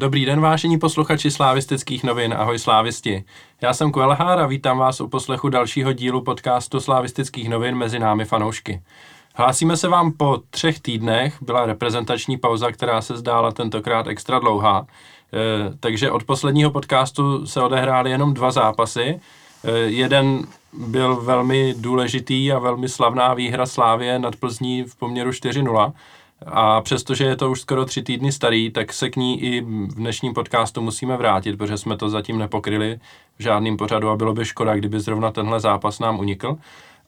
Dobrý den, vážení posluchači slávistických novin, ahoj slávisti. Já jsem Kuelhár a vítám vás u poslechu dalšího dílu podcastu slávistických novin mezi námi fanoušky. Hlásíme se vám po třech týdnech, byla reprezentační pauza, která se zdála tentokrát extra dlouhá, e, takže od posledního podcastu se odehrály jenom dva zápasy. E, jeden byl velmi důležitý a velmi slavná výhra Slávě nad Plzní v poměru 4-0 a přestože je to už skoro tři týdny starý, tak se k ní i v dnešním podcastu musíme vrátit, protože jsme to zatím nepokryli v žádným pořadu a bylo by škoda, kdyby zrovna tenhle zápas nám unikl.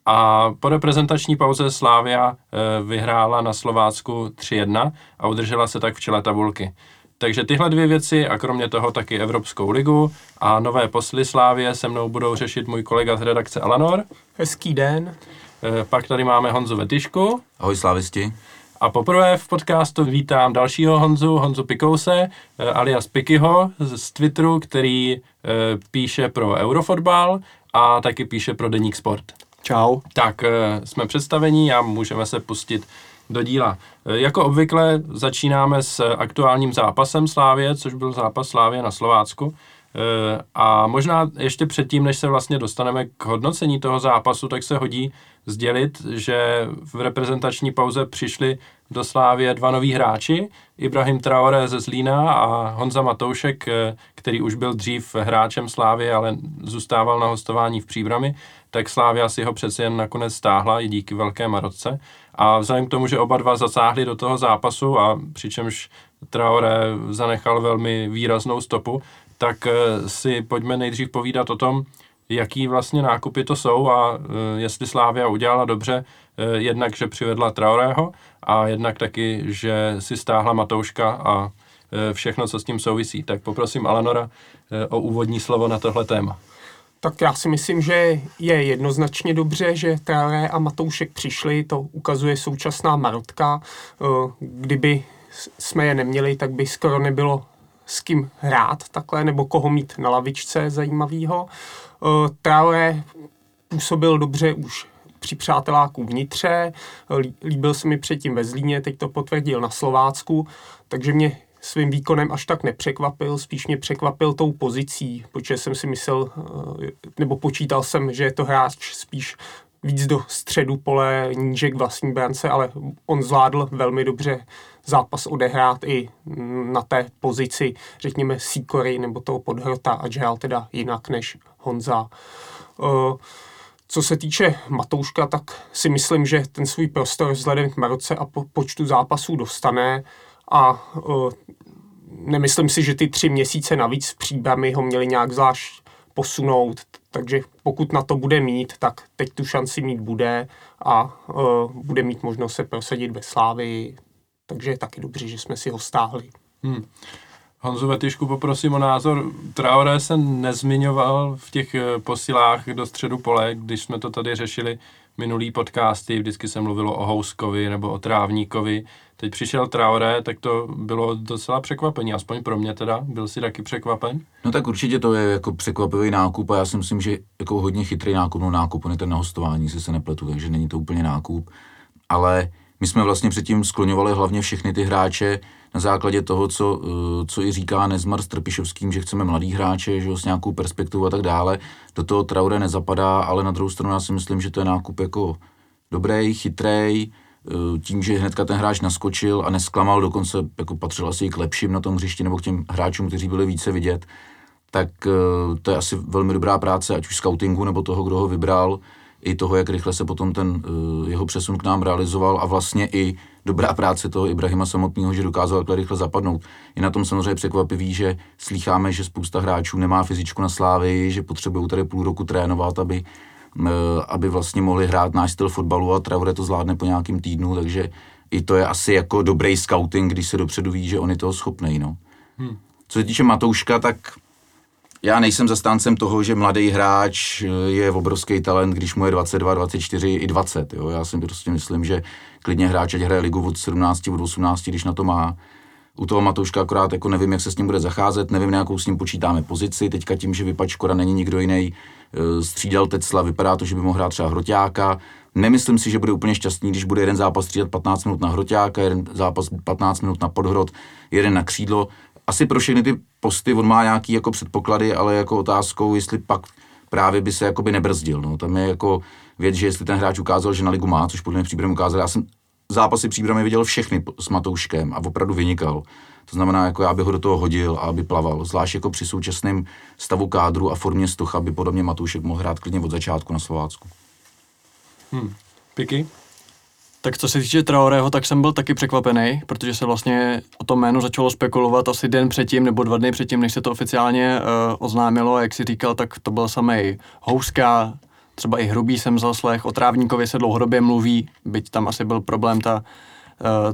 A po reprezentační pauze Slávia eh, vyhrála na Slovácku 3-1 a udržela se tak v čele tabulky. Takže tyhle dvě věci a kromě toho taky Evropskou ligu a nové posly Slávě se mnou budou řešit můj kolega z redakce Alanor. Hezký den. Eh, pak tady máme Honzu Vetyšku. Ahoj slávisti. A poprvé v podcastu vítám dalšího Honzu, Honzu Pikouse, eh, alias Pikyho z Twitteru, který eh, píše pro Eurofotbal a taky píše pro Deník Sport. Čau. Tak eh, jsme představení a můžeme se pustit do díla. Jako obvykle začínáme s aktuálním zápasem Slávě, což byl zápas Slávě na Slovácku. A možná ještě předtím, než se vlastně dostaneme k hodnocení toho zápasu, tak se hodí sdělit, že v reprezentační pauze přišli do Slávě dva noví hráči, Ibrahim Traore ze Zlína a Honza Matoušek, eh, který už byl dřív hráčem Slávy, ale zůstával na hostování v Příbrami, tak Slávia si ho přece jen nakonec stáhla i díky velké Marotce. A vzhledem k tomu, že oba dva zasáhli do toho zápasu a přičemž Traore zanechal velmi výraznou stopu, tak eh, si pojďme nejdřív povídat o tom, jaký vlastně nákupy to jsou a e, jestli Slávia udělala dobře, e, jednak, že přivedla Traorého a jednak taky, že si stáhla Matouška a e, všechno, co s tím souvisí. Tak poprosím Alanora o úvodní slovo na tohle téma. Tak já si myslím, že je jednoznačně dobře, že Traoré a Matoušek přišli, to ukazuje současná Marotka. Kdyby jsme je neměli, tak by skoro nebylo s kým hrát takhle, nebo koho mít na lavičce zajímavého. Uh, Traore působil dobře už při přáteláku vnitře, líbil se mi předtím ve Zlíně, teď to potvrdil na Slovácku, takže mě svým výkonem až tak nepřekvapil, spíš mě překvapil tou pozicí, protože jsem si myslel, nebo počítal jsem, že je to hráč spíš víc do středu pole, níže k vlastní brance, ale on zvládl velmi dobře zápas odehrát i na té pozici, řekněme, Sikory nebo toho podhrota, ať hrál teda jinak než Honza. Eh, co se týče Matouška, tak si myslím, že ten svůj prostor vzhledem k Maroce a po počtu zápasů dostane a eh, nemyslím si, že ty tři měsíce navíc v příbrami ho měli nějak zvlášť posunout, takže pokud na to bude mít, tak teď tu šanci mít bude a uh, bude mít možnost se prosadit ve Slávii, takže je taky dobře, že jsme si ho stáhli. Hmm. Honzu Vetyšku poprosím o názor. Traoré se nezmiňoval v těch eh, posilách do středu pole, když jsme to tady řešili minulý podcasty, vždycky se mluvilo o Houskovi nebo o Trávníkovi. Teď přišel Traoré, tak to bylo docela překvapení, aspoň pro mě teda. Byl si taky překvapen? No tak určitě to je jako překvapivý nákup a já si myslím, že jako hodně chytrý nákup, no nákup, on je ten na hostování, si se nepletu, takže není to úplně nákup. Ale my jsme vlastně předtím skloňovali hlavně všechny ty hráče na základě toho, co, eh, co i říká Nezmar s Trpišovským, že chceme mladý hráče, že jo, s nějakou perspektivou a tak dále. Do toho Traore nezapadá, ale na druhou stranu já si myslím, že to je nákup jako dobrý, chytrý, eh, tím, že hnedka ten hráč naskočil a nesklamal, dokonce jako patřil asi k lepším na tom hřišti nebo k těm hráčům, kteří byli více vidět, tak eh, to je asi velmi dobrá práce, ať už scoutingu nebo toho, kdo ho vybral i toho, jak rychle se potom ten uh, jeho přesun k nám realizoval a vlastně i dobrá práce toho Ibrahima samotného, že dokázal takhle rychle zapadnout. Je na tom samozřejmě překvapivý, že slycháme, že spousta hráčů nemá fyzičku na slávy, že potřebují tady půl roku trénovat, aby, uh, aby vlastně mohli hrát náš styl fotbalu a Traore to zvládne po nějakým týdnu, takže i to je asi jako dobrý scouting, když se dopředu ví, že on je toho schopný. No. Hmm. Co se týče Matouška, tak já nejsem zastáncem toho, že mladý hráč eh, je obrovský talent, když mu je 22, 24 i 20. Jo? Já si prostě myslím, že klidně hráč ať hraje ligu od 17, od 18, když na to má. U toho Matouška akorát jako nevím, jak se s ním bude zacházet, nevím, na jakou s ním počítáme pozici. Teďka tím, že vypačkora není nikdo jiný, eh, střídal Tecla, vypadá to, že by mohl hrát třeba Hroťáka. Nemyslím si, že bude úplně šťastný, když bude jeden zápas střídat 15 minut na Hroťáka, jeden zápas 15 minut na podhrot, jeden na křídlo asi pro všechny ty posty on má nějaký jako předpoklady, ale jako otázkou, jestli pak právě by se jakoby nebrzdil. No. Tam je jako věc, že jestli ten hráč ukázal, že na ligu má, což podle mě příbram ukázal. Já jsem zápasy příbramy viděl všechny s Matouškem a opravdu vynikal. To znamená, jako já bych ho do toho hodil a aby plaval. Zvlášť jako při současném stavu kádru a formě stocha by podobně Matoušek mohl hrát klidně od začátku na Slovácku. Hmm. Piky? Tak co se týče Traorého, tak jsem byl taky překvapený, protože se vlastně o tom jménu začalo spekulovat asi den předtím nebo dva dny předtím, než se to oficiálně uh, oznámilo. A jak si říkal, tak to byl samý Houska, třeba i Hrubý jsem zaslech, o Trávníkovi se dlouhodobě mluví, byť tam asi byl problém ta, uh,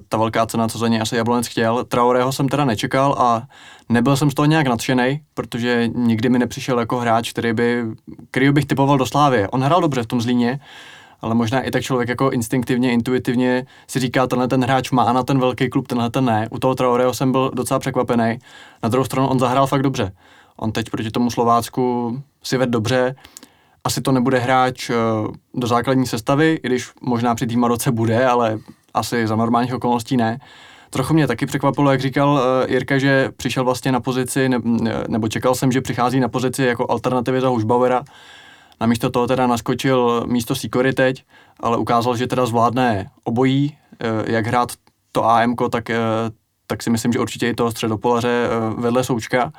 ta velká cena, co za něj asi Jablonec chtěl. Traorého jsem teda nečekal a nebyl jsem z toho nějak nadšený, protože nikdy mi nepřišel jako hráč, který by, který bych typoval do Slávy. On hrál dobře v tom Zlíně, ale možná i tak člověk jako instinktivně, intuitivně si říká, tenhle ten hráč má na ten velký klub, tenhle ten ne. U toho Traoreho jsem byl docela překvapený. Na druhou stranu on zahrál fakt dobře. On teď proti tomu Slovácku si ved dobře. Asi to nebude hráč eh, do základní sestavy, i když možná při týma roce bude, ale asi za normálních okolností ne. Trochu mě taky překvapilo, jak říkal uh, Jirka, že přišel vlastně na pozici, ne, nebo čekal jsem, že přichází na pozici jako alternativy za Hušbauera, Namísto toho teda naskočil místo Sikory teď, ale ukázal, že teda zvládne obojí, eh, jak hrát to AM, tak, eh, tak si myslím, že určitě i toho středopolaře eh, vedle Součka.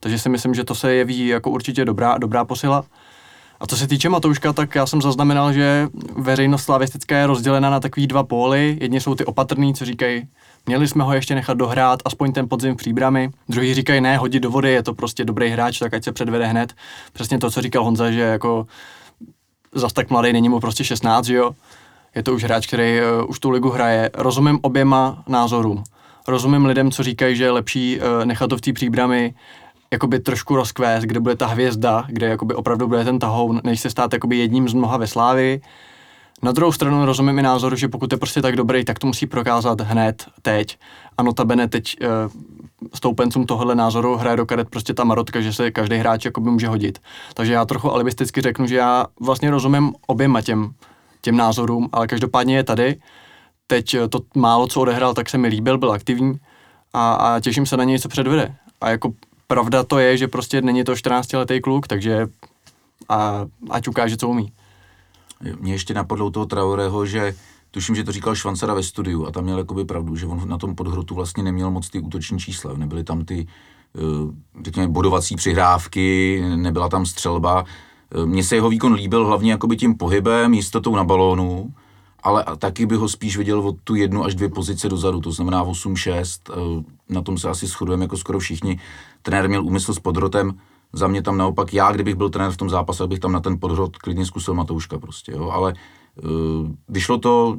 Takže si myslím, že to se jeví jako určitě dobrá, dobrá posila. A co se týče Matouška, tak já jsem zaznamenal, že veřejnost slavistická je rozdělena na takový dva póly. Jedni jsou ty opatrní, co říkají, měli jsme ho ještě nechat dohrát, aspoň ten podzim v příbrami. Druhý říkají, ne, hodit do vody, je to prostě dobrý hráč, tak ať se předvede hned. Přesně to, co říkal Honza, že jako zas tak mladý není mu prostě 16, že jo. Je to už hráč, který uh, už tu ligu hraje. Rozumím oběma názorům. Rozumím lidem, co říkají, že je lepší uh, nechat to v té příbrami, jakoby trošku rozkvést, kde bude ta hvězda, kde jakoby opravdu bude ten tahoun, než se stát jakoby jedním z mnoha ve Slávi. Na druhou stranu rozumím i názoru, že pokud je prostě tak dobrý, tak to musí prokázat hned, teď. A notabene teď e, stoupencům tohohle názoru hraje do karet prostě ta marotka, že se každý hráč jakoby může hodit. Takže já trochu alibisticky řeknu, že já vlastně rozumím oběma těm, těm názorům, ale každopádně je tady. Teď to málo, co odehrál, tak se mi líbil, byl aktivní a, a těším se na něj, co předvede. A jako pravda to je, že prostě není to 14-letý kluk, takže a, ať ukáže, co umí. Mě ještě napadlo toho Traoreho, že tuším, že to říkal Švancara ve studiu a tam měl jakoby pravdu, že on na tom podhrotu vlastně neměl moc ty útoční čísla, nebyly tam ty eh, řekněme, bodovací přihrávky, nebyla tam střelba. Eh, mně se jeho výkon líbil hlavně jakoby tím pohybem, jistotou na balónu, ale taky by ho spíš viděl od tu jednu až dvě pozice dozadu, to znamená 8-6, eh, na tom se asi shodujeme jako skoro všichni. Trenér měl úmysl s podrotem, za mě tam naopak, já kdybych byl trenér v tom zápase, bych tam na ten podhrot klidně zkusil Matouška prostě, jo, ale uh, vyšlo to,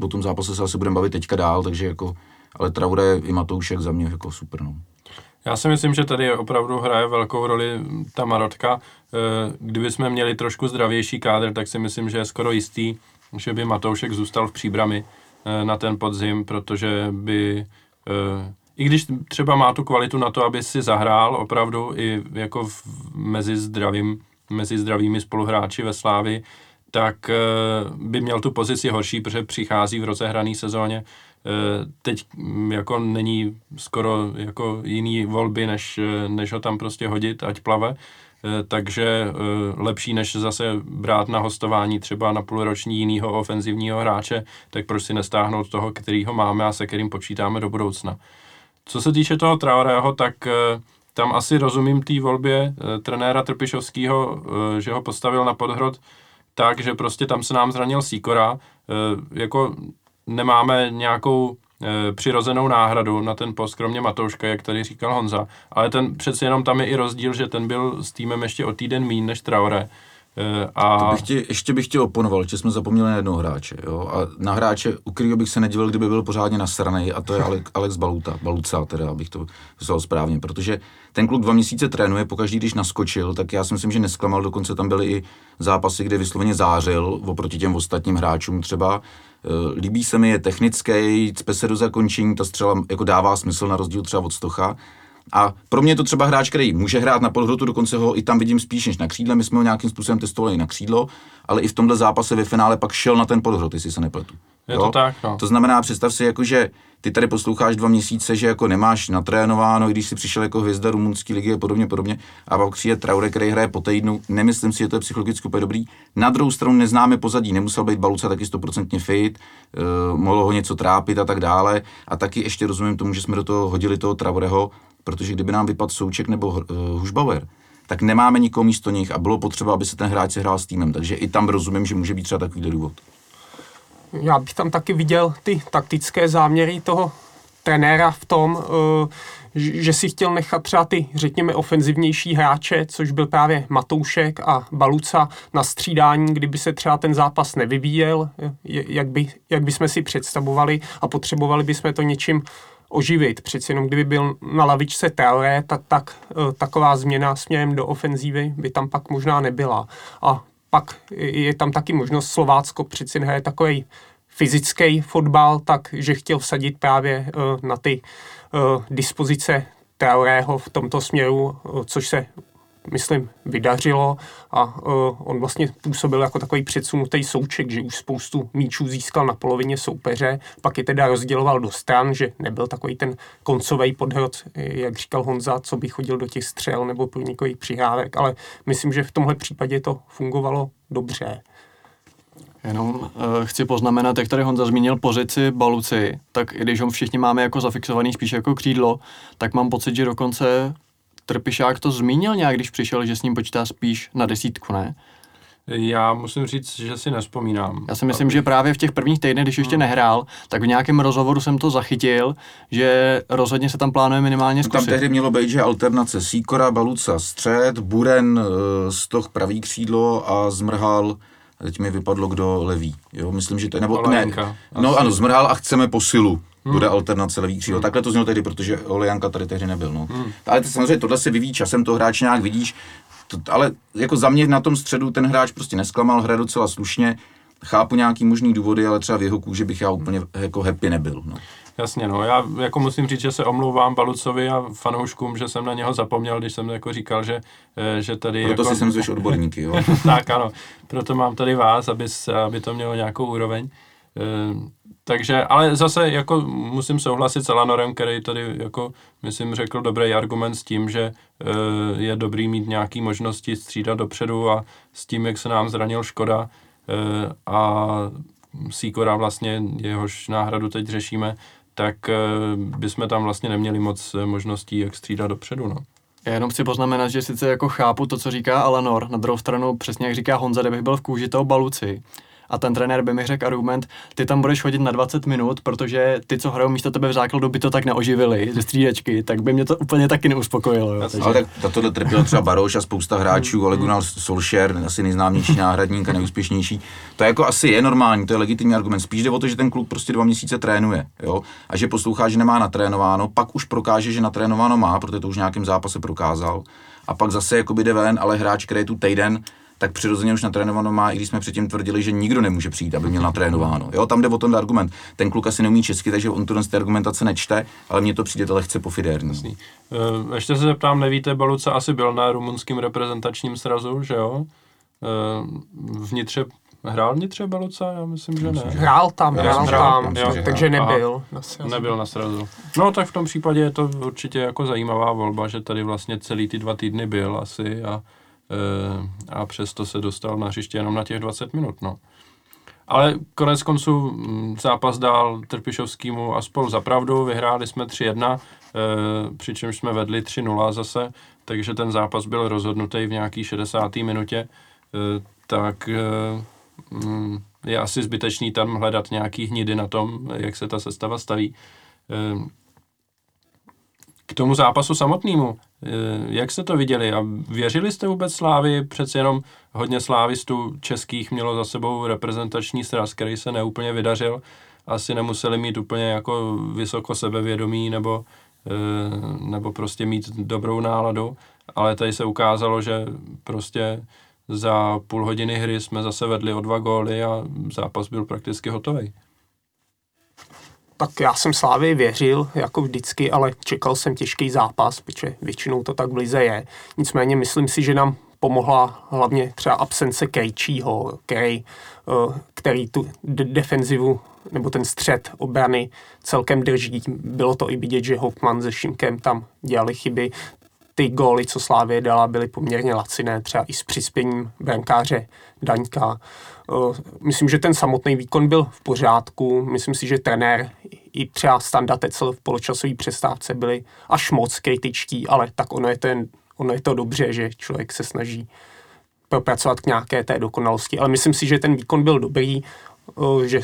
po tom zápase se asi budeme bavit teďka dál, takže jako, ale Traore i Matoušek za mě jako super, no. Já si myslím, že tady opravdu hraje velkou roli ta Marotka. Eh, kdyby jsme měli trošku zdravější kádr, tak si myslím, že je skoro jistý, že by Matoušek zůstal v příbrami eh, na ten podzim, protože by i když třeba má tu kvalitu na to, aby si zahrál opravdu i jako v, mezi, zdravým, mezi zdravými spoluhráči ve Slávi, tak e, by měl tu pozici horší, protože přichází v rozehrané sezóně. Teď mm, jako není skoro jako jiný volby, než, eh, než ho tam prostě hodit, ať plave. E, takže lepší, než zase brát na hostování třeba na půlroční jinýho ofenzivního hráče, tak proč si nestáhnout toho, kterýho máme a se kterým počítáme do budoucna. Co se týče toho Traoreho, tak eh, tam asi rozumím té volbě eh, trenéra Trpišovského, eh, že ho postavil na podhrod tak, že prostě tam se nám zranil Sýkora. Jako nemáme nějakou přirozenou náhradu na ten post, kromě Matouška, jak tady říkal Honza. Ale ten přeci jenom tam je i rozdíl, že ten byl s týmem ještě o týden mín než Traore. Eh, a... To bych tě, ještě bych tě oponoval, že jsme zapomněli na jednoho hráče. Jo? A na hráče, u kterého bych se nedivil, kdyby byl pořádně nasranej, a to je Alex, Alex Baluta, Baluca, teda, abych to vyslal správně, protože ten kluk dva měsíce trénuje, pokaždý, když naskočil, tak já si myslím, že nesklamal, dokonce tam byly i zápasy, kde vysloveně zářil oproti těm ostatním hráčům třeba. Eh, líbí se mi, je technický, cpe se do zakončení, ta střela jako dává smysl na rozdíl třeba od Stocha a pro mě je to třeba hráč, který může hrát na podhrotu, dokonce ho i tam vidím spíš než na křídle. My jsme ho nějakým způsobem testovali na křídlo, ale i v tomhle zápase ve finále pak šel na ten podhrot, jestli se nepletu. Je to tak, no. To znamená, představ si, jako, že ty tady posloucháš dva měsíce, že jako nemáš natrénováno, když si přišel jako hvězda rumunské ligy a podobně, podobně, a pak přijde Traore, který hraje po týdnu, nemyslím si, že to je psychologicky úplně dobrý. Na druhou stranu neznáme pozadí, nemusel být Baluca taky stoprocentně fit, uh, mohlo ho něco trápit a tak dále. A taky ještě rozumím tomu, že jsme do toho hodili toho Traoreho, protože kdyby nám vypadl Souček nebo uh, Hušbauer, tak nemáme nikoho místo nich a bylo potřeba, aby se ten hráč si hrál s týmem. Takže i tam rozumím, že může být třeba takový důvod. Já bych tam taky viděl ty taktické záměry toho trenéra v tom, eh, že si chtěl nechat třeba ty, řekněme, ofenzivnější hráče, což byl právě Matoušek a Baluca na střídání, kdyby se třeba ten zápas nevyvíjel, jak by, jak by jsme si představovali a potřebovali bychom to něčím oživit. Přeci jenom kdyby byl na lavičce Traoré, tak, tak eh, taková změna směrem do ofenzívy by tam pak možná nebyla. A pak je tam taky možnost Slovácko přeci hraje takový fyzický fotbal, takže chtěl vsadit právě uh, na ty uh, dispozice Traorého v tomto směru, uh, což se myslím, vydařilo a uh, on vlastně působil jako takový předsunutý souček, že už spoustu míčů získal na polovině soupeře, pak je teda rozděloval do stran, že nebyl takový ten koncový podhrot, jak říkal Honza, co by chodil do těch střel nebo průnikových přihrávek, ale myslím, že v tomhle případě to fungovalo dobře. Jenom uh, chci poznamenat, jak tady Honza zmínil pozici Baluci, tak i když ho všichni máme jako zafixovaný spíš jako křídlo, tak mám pocit, že dokonce Trpišák to zmínil nějak, když přišel, že s ním počítá spíš na desítku, ne? Já musím říct, že si nespomínám. Já si myslím, že právě v těch prvních týdnech, když ještě nehrál, tak v nějakém rozhovoru jsem to zachytil, že rozhodně se tam plánuje minimálně zkusit. Tam tehdy mělo být, že alternace Síkora, Baluca střed, Buren, eh, Stoch pravý křídlo a Zmrhal a teď mi vypadlo, kdo leví. Jo, myslím, že to nebo Olejanka, ne. No asi. ano, Zmrhal a chceme posilu. Hmm. Bude alternace levý křídlo. Hmm. Takhle to znělo tehdy, protože Olejanka tady tehdy nebyl. No. Hmm. Ale to, samozřejmě tohle se vyvíjí časem, to hráč nějak vidíš. To, ale jako za mě na tom středu ten hráč prostě nesklamal, hraje docela slušně. Chápu nějaký možný důvody, ale třeba v jeho kůži bych já úplně jako happy nebyl. No. Jasně, no. Já jako musím říct, že se omlouvám Balucovi a fanouškům, že jsem na něho zapomněl, když jsem jako říkal, že, eh, že tady... Proto jako... si jsem zvyš odborníky, jo. tak ano, proto mám tady vás, aby, aby to mělo nějakou úroveň. E, takže, ale zase jako musím souhlasit s Elanorem, který tady jako, myslím, řekl dobrý argument s tím, že e, je dobrý mít nějaké možnosti střídat dopředu a s tím, jak se nám zranil Škoda e, a Sikora vlastně, jehož náhradu teď řešíme, tak e, bychom tam vlastně neměli moc možností, jak střídat dopředu, no. Já jenom chci poznamenat, že sice jako chápu to, co říká Alanor, na druhou stranu přesně jak říká Honza, kdybych byl v kůži toho baluci, a ten trenér by mi řekl argument, ty tam budeš chodit na 20 minut, protože ty, co hrajou místo tebe v základu, by to tak neoživili ze střídečky, tak by mě to úplně taky neuspokojilo. Jo, takže... Ale tak za tohle trpěl třeba Baroš a spousta hráčů, ale Gunnar Solskjaer, asi nejznámější náhradník a nejúspěšnější. To je jako asi je normální, to je legitimní argument. Spíš jde o to, že ten kluk prostě dva měsíce trénuje, jo, a že poslouchá, že nemá natrénováno, pak už prokáže, že natrénováno má, protože to už nějakým zápase prokázal. A pak zase jakoby jde ven, ale hráč, který tu týden tak přirozeně už natrénováno má, i když jsme předtím tvrdili, že nikdo nemůže přijít, aby měl natrénováno. Jo, tam jde o ten argument. Ten kluk asi neumí česky, takže on tu z té argumentace nečte, ale mně to přijde to lehce pofidérní. Uh, ještě se zeptám, nevíte, Baluca asi byl na rumunském reprezentačním srazu, že jo? Uh, vnitře Hrál vnitře Baluca? Já myslím, že ne. Hrál tam, hrál, hrál tam, jo, takže nebyl na srazu. Nebyl na srazu. No tak v tom případě je to určitě jako zajímavá volba, že tady vlastně celý ty dva týdny byl asi a Eh, a přesto se dostal na hřiště jenom na těch 20 minut. No. Ale konec konců mm, zápas dál Trpišovskýmu a spolu za pravdu, vyhráli jsme 3-1, eh, přičemž jsme vedli 3-0 zase, takže ten zápas byl rozhodnutý v nějaký 60. minutě, eh, tak mm, je asi zbytečný tam hledat nějaký hnidy na tom, jak se ta sestava staví. K tomu zápasu samotnému, eh, jak jste to viděli a věřili jste vůbec Slávy? Přece jenom hodně slávistů českých mělo za sebou reprezentační sraz, který se neúplně vydařil. Asi nemuseli mít úplně jako vysoko sebevědomí nebo, eh, nebo prostě mít dobrou náladu, ale tady se ukázalo, že prostě za půl hodiny hry jsme zase vedli o dva góly a zápas byl prakticky hotový tak já jsem Slávy věřil, jako vždycky, ale čekal jsem těžký zápas, protože většinou to tak v lize je. Nicméně myslím si, že nám pomohla hlavně třeba absence Krejčího, který, eh, který tu defenzivu nebo ten střed obrany celkem drží. Bylo to i vidět, že Hopman se Šimkem tam dělali chyby. Ty góly, co Slávě dala, byly poměrně laciné, třeba i s přispěním brankáře Daňka. Eh, myslím, že ten samotný výkon byl v pořádku. Myslím si, že trenér i třeba Standa Tecel v poločasové přestávce byli až moc kritičtí, ale tak ono je, ten, ono je to dobře, že člověk se snaží propracovat k nějaké té dokonalosti. Ale myslím si, že ten výkon byl dobrý, eh, že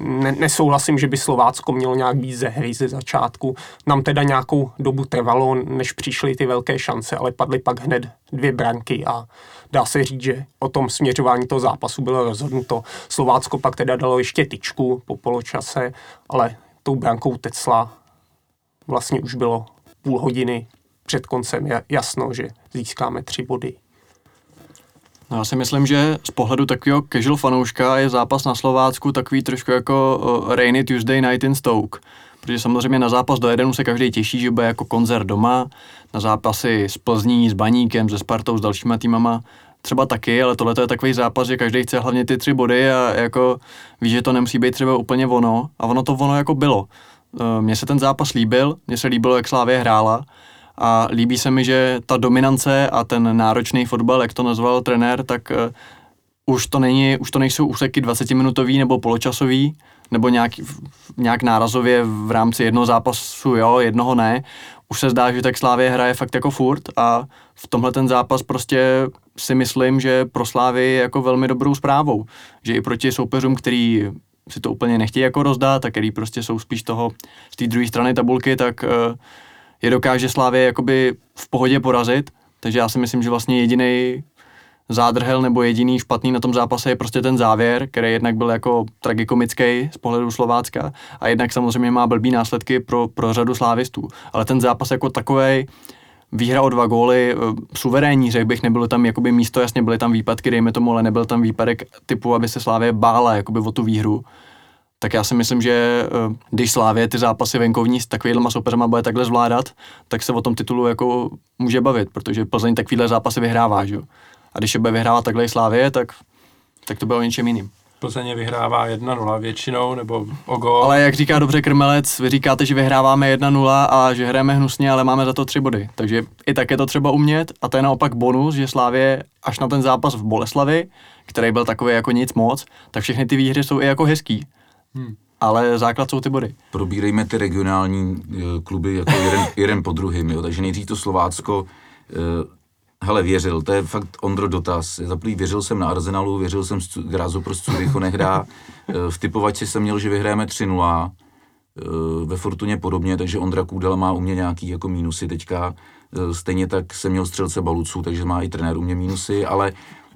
ne, nesouhlasím, že by Slovácko mělo nějak být ze hry ze začátku. Nám teda nějakou dobu trvalo, než přišly ty velké šance, ale padly pak hned dvě branky a dá se říct, že o tom směřování toho zápasu bylo rozhodnuto. Slovácko pak teda dalo ještě tyčku po poločase, ale tou brankou Tecla vlastně už bylo půl hodiny před koncem jasno, že získáme tři body. No já si myslím, že z pohledu takového casual fanouška je zápas na Slovácku takový trošku jako uh, Rainy Tuesday Night in Stoke. Protože samozřejmě na zápas do jedenu se každý těší, že bude jako koncert doma, na zápasy s Plzní, s Baníkem, se Spartou, s dalšíma týmama. Třeba taky, ale tohle je takový zápas, že každý chce hlavně ty tři body a jako ví, že to nemusí být třeba úplně ono. A ono to ono jako bylo. Uh, mně se ten zápas líbil, mně se líbilo, jak Slávě hrála, a líbí se mi, že ta dominance a ten náročný fotbal, jak to nazval trenér, tak uh, už to není, už to nejsou úseky 20-minutový nebo poločasový, nebo nějak, nějak nárazově v rámci jednoho zápasu, jo, jednoho ne. Už se zdá, že tak Slávě hraje fakt jako furt a v tomhle ten zápas prostě si myslím, že pro Slávy je jako velmi dobrou zprávou. Že i proti soupeřům, který si to úplně nechtějí jako rozdát a který prostě jsou spíš toho z té druhé strany tabulky, tak uh, je dokáže Slávě jakoby v pohodě porazit, takže já si myslím, že vlastně jediný zádrhel nebo jediný špatný na tom zápase je prostě ten závěr, který jednak byl jako tragikomický z pohledu Slovácka a jednak samozřejmě má blbý následky pro, pro řadu slávistů. Ale ten zápas jako takový výhra o dva góly, eh, suverénní, řekl bych, nebylo tam jakoby místo, jasně byly tam výpadky, dejme tomu, ale nebyl tam výpadek typu, aby se Slávě bála jakoby o tu výhru tak já si myslím, že eh, když Slávě ty zápasy venkovní s takovýhlema soupeřema bude takhle zvládat, tak se o tom titulu jako může bavit, protože Plzeň takovýhle zápasy vyhrává, že? A když je bude vyhrávat takhle i Slávě, tak, tak to bude o něčem jiným. Plzeň vyhrává 1-0 většinou, nebo o gol. Ale jak říká dobře Krmelec, vy říkáte, že vyhráváme 1-0 a že hrajeme hnusně, ale máme za to tři body. Takže i tak je to třeba umět a to je naopak bonus, že Slávě až na ten zápas v Boleslavi, který byl takový jako nic moc, tak všechny ty výhry jsou i jako hezký. Hmm. Ale základ jsou ty body. Probírejme ty regionální uh, kluby jako jeden, jeden po druhým, jo. takže nejdřív to Slovácko, uh, hele, věřil, to je fakt Ondro dotaz. Za prvý věřil jsem na Arsenalu, věřil jsem Grázu pro Curychu nehrá. Uh, v typovači jsem měl, že vyhrajeme 3-0, ve Fortuně podobně, takže Ondra Kůdel má u mě nějaký jako mínusy teďka. Stejně tak jsem měl střelce Baluců, takže má i trenér u mě mínusy, ale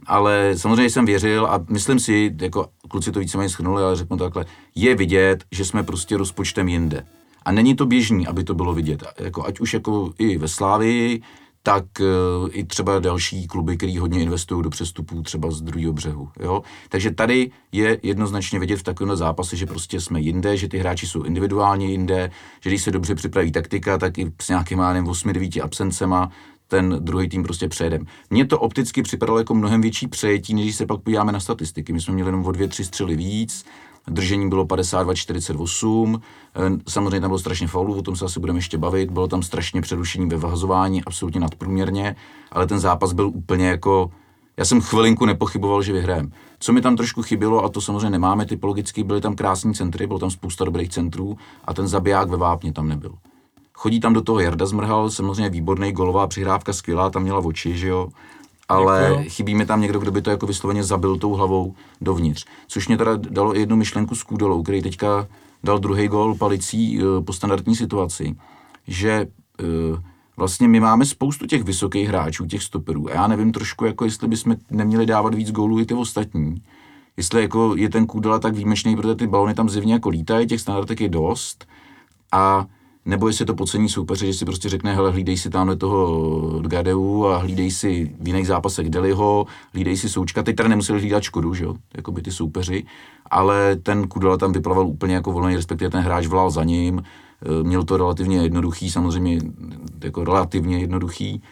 ale samozřejmě jsem věřil a myslím si, jako kluci to víceméně schrnuli, ale řeknu to takhle, je vidět, že jsme prostě rozpočtem jinde. A není to běžný, aby to bylo vidět. Jako, ať už jako i ve Slávii, tak uh, i třeba další kluby, který hodně investují do přestupů třeba z druhého břehu. Jo? Takže tady je jednoznačně vidět v takovémhle zápase, že prostě jsme jinde, že ty hráči jsou individuálně jinde, že když se dobře připraví taktika, tak i s nějakýma 8-9 absencema ten druhý tým prostě přejedem. Mně to opticky připadalo jako mnohem větší přejetí, než se pak podíváme na statistiky. My jsme měli jenom o dvě, tři střely víc, držení bylo 52-48, eh, samozřejmě tam bylo strašně faulů, o tom se asi budeme ještě bavit, bylo tam strašně přerušení ve vahazování, absolutně nadprůměrně, ale ten zápas byl úplně jako, já jsem chvilinku nepochyboval, že vyhrajeme. Co mi tam trošku chybělo, a to samozřejmě nemáme typologicky, byly tam krásní centry, bylo tam spousta dobrých centrů a ten zabiják ve vápně tam nebyl. Chodí tam do toho Jarda Zmrhal, samozřejmě výborný golová přihrávka, skvělá, tam měla oči, že jo. Ale Děkuju. chybí mi tam někdo, kdo by to jako vysloveně zabil tou hlavou dovnitř. Což mě teda dalo jednu myšlenku s Kůdolou, který teďka dal druhý gol palicí uh, po standardní situaci, že uh, vlastně my máme spoustu těch vysokých hráčů, těch stoperů. A já nevím trošku, jako jestli bychom neměli dávat víc gólů i ty ostatní. Jestli jako je ten Kůdela tak výjimečný, protože ty balony tam zjevně jako lítají, těch standardek je dost. A nebo jestli to podcení soupeře, že si prostě řekne, hele, hlídej si tamhle toho Gadeu a hlídej si v jiných zápasech Deliho, hlídej si Součka, teď teda nemuseli hlídat Škodu, že jo, jako by ty soupeři, ale ten Kudela tam vyplaval úplně jako volný, respektive ten hráč volal za ním, e, měl to relativně jednoduchý, samozřejmě jako relativně jednoduchý.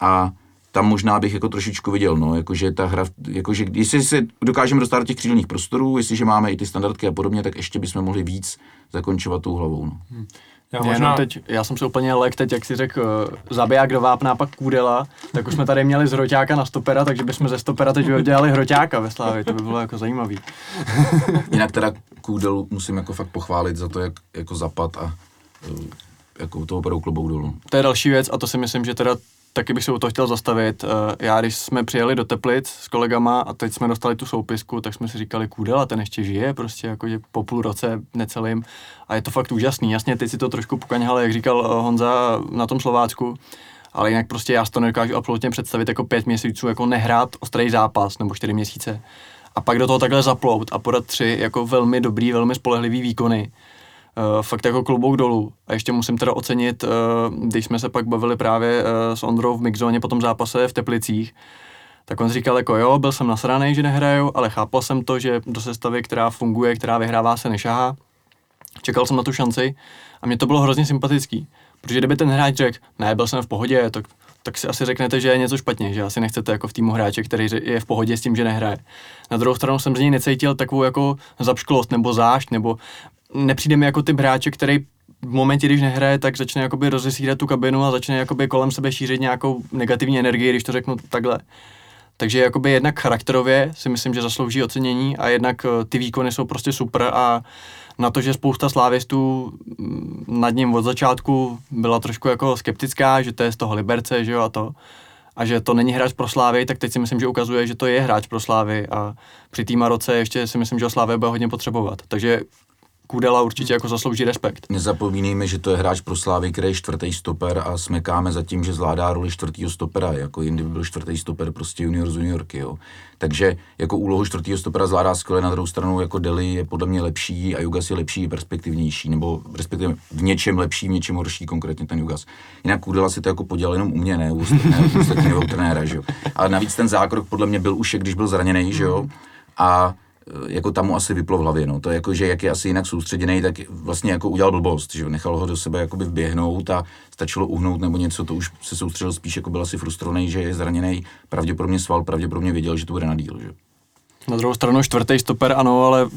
A tam možná bych jako trošičku viděl, no, jakože ta hra, jakože jestli se dokážeme dostat do těch křídelních prostorů, jestliže máme i ty standardky a podobně, tak ještě bychom mohli víc zakončovat tou hlavou, no. Já Já, možná, teď, já jsem se úplně lek teď, jak si řekl, uh, zabiják do vápna, pak kůdela, tak už jsme tady měli z hroťáka na stopera, takže bychom ze stopera teď udělali hroťáka ve Slávě, to by bylo jako zajímavý. Jinak teda Kůdel musím jako fakt pochválit za to, jak jako zapad a eh, jako toho opravdu klobouk dolů. To je další věc a to si myslím, že teda taky bych se u toho chtěl zastavit. Eh, Já, když jsme přijeli do Teplic s kolegama a teď jsme dostali tu soupisku, tak jsme si říkali, kůdela, ten ještě žije, prostě jako že po půl roce necelým. A je to fakt úžasný. Jasně, teď si to trošku pokaňhal, jak říkal eh, Honza na tom Slovácku, ale jinak prostě já si to nedokážu absolutně představit jako pět měsíců, jako nehrát ostrý zápas nebo čtyři měsíce. A pak do toho takhle zaplout a podat tři jako velmi dobrý, velmi spolehlivý výkony. Uh, fakt jako klobouk dolů. A ještě musím teda ocenit, uh, když jsme se pak bavili právě uh, s Ondrou v mixzóně po tom zápase v Teplicích, tak on říkal jako jo, byl jsem nasranej, že nehraju, ale chápal jsem to, že do sestavy, která funguje, která vyhrává, se nešahá. Čekal jsem na tu šanci a mě to bylo hrozně sympatický. Protože kdyby ten hráč řekl, ne, byl jsem v pohodě, tak, tak si asi řeknete, že je něco špatně, že asi nechcete jako v týmu hráče, který je v pohodě s tím, že nehraje. Na druhou stranu jsem z něj necítil takovou jako zapšklost nebo zášť, nebo nepřijde mi jako typ hráče, který v momentě, když nehraje, tak začne jakoby rozesírat tu kabinu a začne jakoby kolem sebe šířit nějakou negativní energii, když to řeknu takhle. Takže jakoby jednak charakterově si myslím, že zaslouží ocenění a jednak eh, ty výkony jsou prostě super a na to, že spousta slávistů mm, nad ním od začátku byla trošku jako skeptická, že to je z toho Liberce, že jo, a to, a že to není hráč pro Slávy, tak teď si myslím, že ukazuje, že to je hráč pro Slávy a při té Maroce ještě si myslím, že ho Slávy bude hodně potřebovat. Takže Kudela určitě jako zaslouží respekt. Nezapomínejme, že to je hráč pro Slávy, který je čtvrtý stoper a smekáme za tím, že zvládá roli čtvrtého stopera, jako jindy by byl čtvrtý stoper prostě junior z juniorky, jo. Takže jako úlohu čtvrtého stopera zvládá skvěle, na druhou stranu jako Deli je podle mě lepší a Jugas je lepší, perspektivnější, nebo respektive v něčem lepší, v něčem horší, konkrétně ten Jugas. Jinak Kudela si to jako podělal jenom u mě, ne u ostatní- u ostatního trenéra, že jo. Ale navíc ten zákrok podle mě byl už, když byl zraněný, že jo. A jako tam mu asi vyplo v hlavě, no. To je jako, že jak je asi jinak soustředěný, tak vlastně jako udělal blbost, že. Nechal ho do sebe jakoby vběhnout a stačilo uhnout nebo něco, to už se soustředil spíš, jako byl asi frustrovaný, že je zraněný, pravděpodobně sval, pravděpodobně věděl, že to bude na díl, že. Na druhou stranu čtvrtý stoper, ano, ale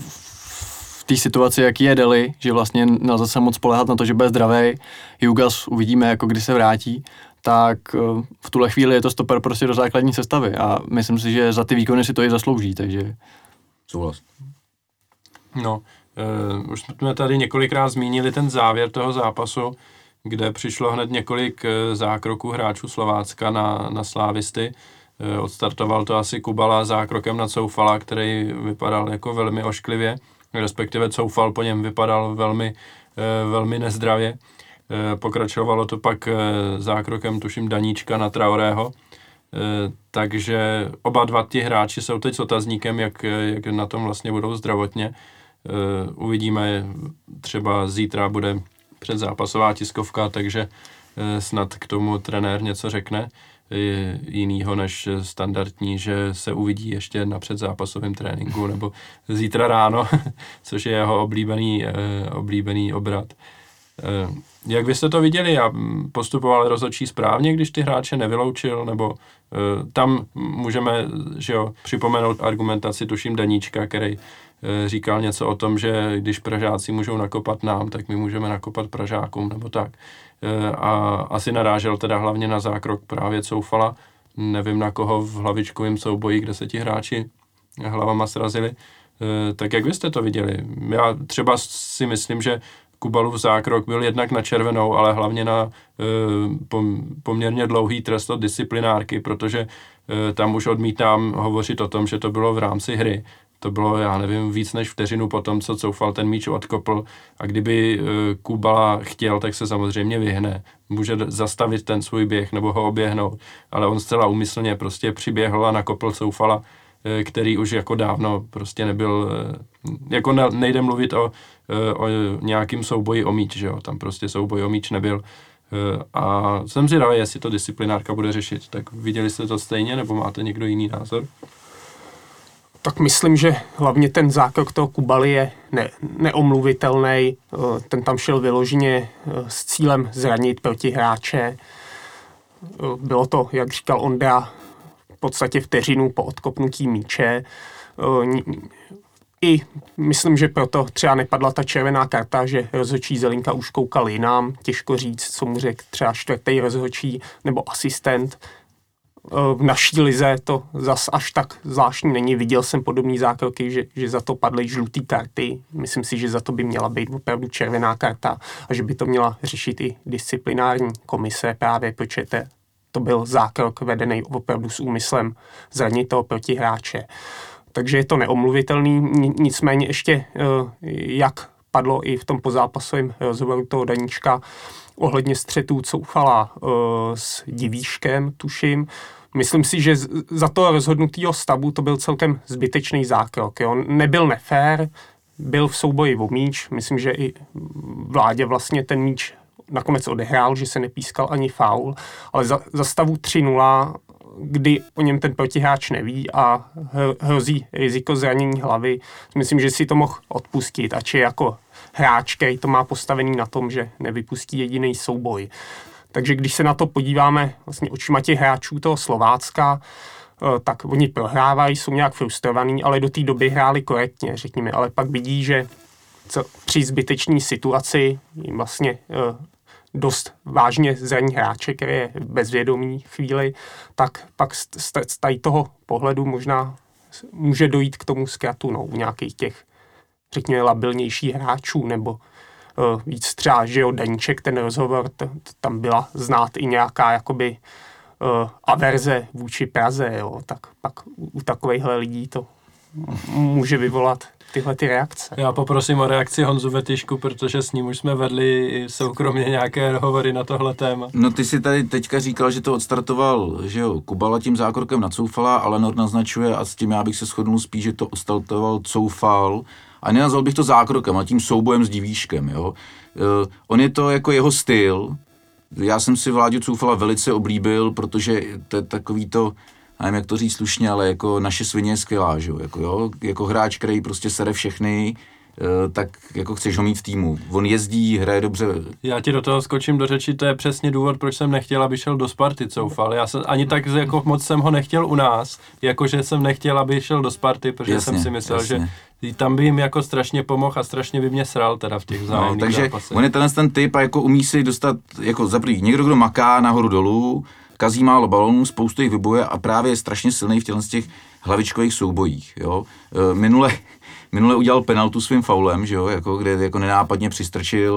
v té situaci, jaký je Deli, že vlastně nelze se moc spolehat na to, že bude zdravý, Jugas uvidíme, jako kdy se vrátí, tak eh, v tuhle chvíli je to stoper prostě do základní sestavy a myslím si, že za ty výkony si to i zaslouží, takže Souhlas. No, uh, už jsme tady několikrát zmínili ten závěr toho zápasu, kde přišlo hned několik uh, zákroků hráčů Slovácka na, na slávisty. Uh, odstartoval to asi Kubala zákrokem na Coufala, který vypadal jako velmi ošklivě, respektive Coufal po něm vypadal velmi, uh, velmi nezdravě. Pokračovalo to pak zákrokem, tuším, Daníčka na Traorého. Eh, takže oba dva ti hráči jsou teď s otazníkem, jak, jak na tom vlastně budou zdravotně. Eh, Uvidíme, třeba zítra bude předzápasová tiskovka, takže eh, snad k tomu trenér něco řekne eh, jinýho než standardní, že se uvidí ještě na předzápasovém tréninku nebo zítra ráno, což je jeho oblíbený, eh, oblíbený obrat. Eh, Jak byste to viděli? Já mm, postupoval rozhodčí správně, když ty hráče nevyloučil, nebo eh, tam můžeme že jo, připomenout argumentaci, tuším, Daníčka, který eh, říkal něco o tom, že když Pražáci můžou nakopat nám, tak my můžeme nakopat Pražákům, nebo tak. A asi narážel teda hlavně na zákrok právě Coufala, nevím na koho v hlavičkovém souboji, kde se ti hráči hlavama srazili. Tak jak byste to viděli? Já třeba si myslím, že Kubalův zákrok byl jednak na červenou, ale hlavně na eh, pom, poměrně dlouhý trest od disciplinárky, protože eh, tam už odmítám hovořit o tom, že to bylo v rámci hry. To bylo, já nevím, víc než vteřinu po tom, co Coufal ten míč odkopl a kdyby eh, Kubala chtěl, tak se samozřejmě vyhne. Může zastavit ten svůj běh nebo ho oběhnout, ale on zcela úmyslně prostě přiběhl a nakopl Coufala, který už jako dávno prostě nebyl, jako ne, nejde mluvit o, eh, o nějakým souboji o míč, že jo, tam prostě souboj o míč nebyl. Eh, A jsem zvědavý, jestli to disciplinárka bude řešit. Tak viděli jste to stejně, nebo máte někdo jiný názor? Tak myslím, že hlavně ten zákrok toho Kubaly je ne, neomluvitelný. Ten tam šel vyloženě eh, s cílem zranit protihráče. bylo to, jak říkal Ondra, v podstatě vteřinu po odkopnutí míče. I myslím, že proto třeba nepadla ta červená karta, že rozhodčí Zelinka už koukal jinam. Těžko říct, co mu řekl třeba čtvrtý rozhodčí nebo asistent. V naší lize to zas až tak zvláštní není. Viděl jsem podobné zákroky, že, že za to padly žluté karty. Myslím si, že za to by měla být opravdu červená karta a že by to měla řešit i disciplinární komise právě, protože to byl zákrok vedený opravdu s úmyslem zranit toho protihráče. Takže je to neomluvitelný, nicméně ještě, eh, jak padlo i v tom pozápasovém rozhovoru toho Daníčka, ohledně střetů Coufala uh, s Divíškem, tuším. Myslím si, že za to rozhodnutého stavu to byl celkem zbytečný zákrok. Jo. Nebyl nefér, byl v souboji o míč. Myslím, že i vládě vlastně ten míč nakonec odehrál, že se nepískal ani faul, ale za, za stavu 3-0 kdy o něm ten protihráč neví a hrozí riziko zranění hlavy. Myslím, že si to mohl odpustit, ač je jako hráč, který to má postavený na tom, že nevypustí jediný souboj. Takže když se na to podíváme vlastně očima těch hráčů toho Slovácka, eh, tak oni prohrávají, jsou nějak frustrovaní, ale do té doby hráli korektně, řekněme. Ale pak vidí, že co, při zbytečné situaci jim vlastně eh, dost vážně zraní hráče, který je bezvědomý chvíli, tak pak z, z, z toho pohledu možná může dojít k tomu zkratu no, u nějakých těch, řekněme, labilnějších hráčů, nebo uh, víc třeba, že jo, Daníček, ten rozhovor, t, t, tam byla znát i nějaká jakoby uh, averze vůči Praze, jo, tak pak u, u takovýchhle lidí to může vyvolat tyhle ty reakce. Já poprosím o reakci Honzu Vetyšku, protože s ním už jsme vedli soukromně nějaké hovory na tohle téma. No ty si tady teďka říkal, že to odstartoval, že jo, Kubala tím zákrokem na Coufala, ale Nord naznačuje a s tím já bych se shodnul spíš, že to odstartoval Coufal a nenazval bych to zákrokem, a tím soubojem s divíškem, jo. Uh, on je to jako jeho styl, já jsem si Vláďu Coufala velice oblíbil, protože to je takový to, nevím, jak to říct slušně, ale jako naše svině je skvělá, že jo? Jako, jo? jako hráč, který prostě sere všechny, eh, tak jako chceš ho mít v týmu. On jezdí, hraje dobře. Já ti do toho skočím do řeči, to je přesně důvod, proč jsem nechtěl, aby šel do Sparty Coufal. Já jsem ani tak jako moc jsem ho nechtěl u nás, jakože jsem nechtěl, aby šel do Sparty, protože jasně, jsem si myslel, jasně. že tam by jim jako strašně pomohl a strašně by mě sral teda v těch vzájemných no, takže zápasech. on je ten, ten typ a jako umí si dostat, jako za prvý, někdo, kdo maká nahoru dolů, kazí málo balonů, spoustu jich vyboje a právě je strašně silný v těchto těch hlavičkových soubojích. Jo? E, minule, minule udělal penaltu svým faulem, že jo? Jako, kde jako nenápadně přistrčil,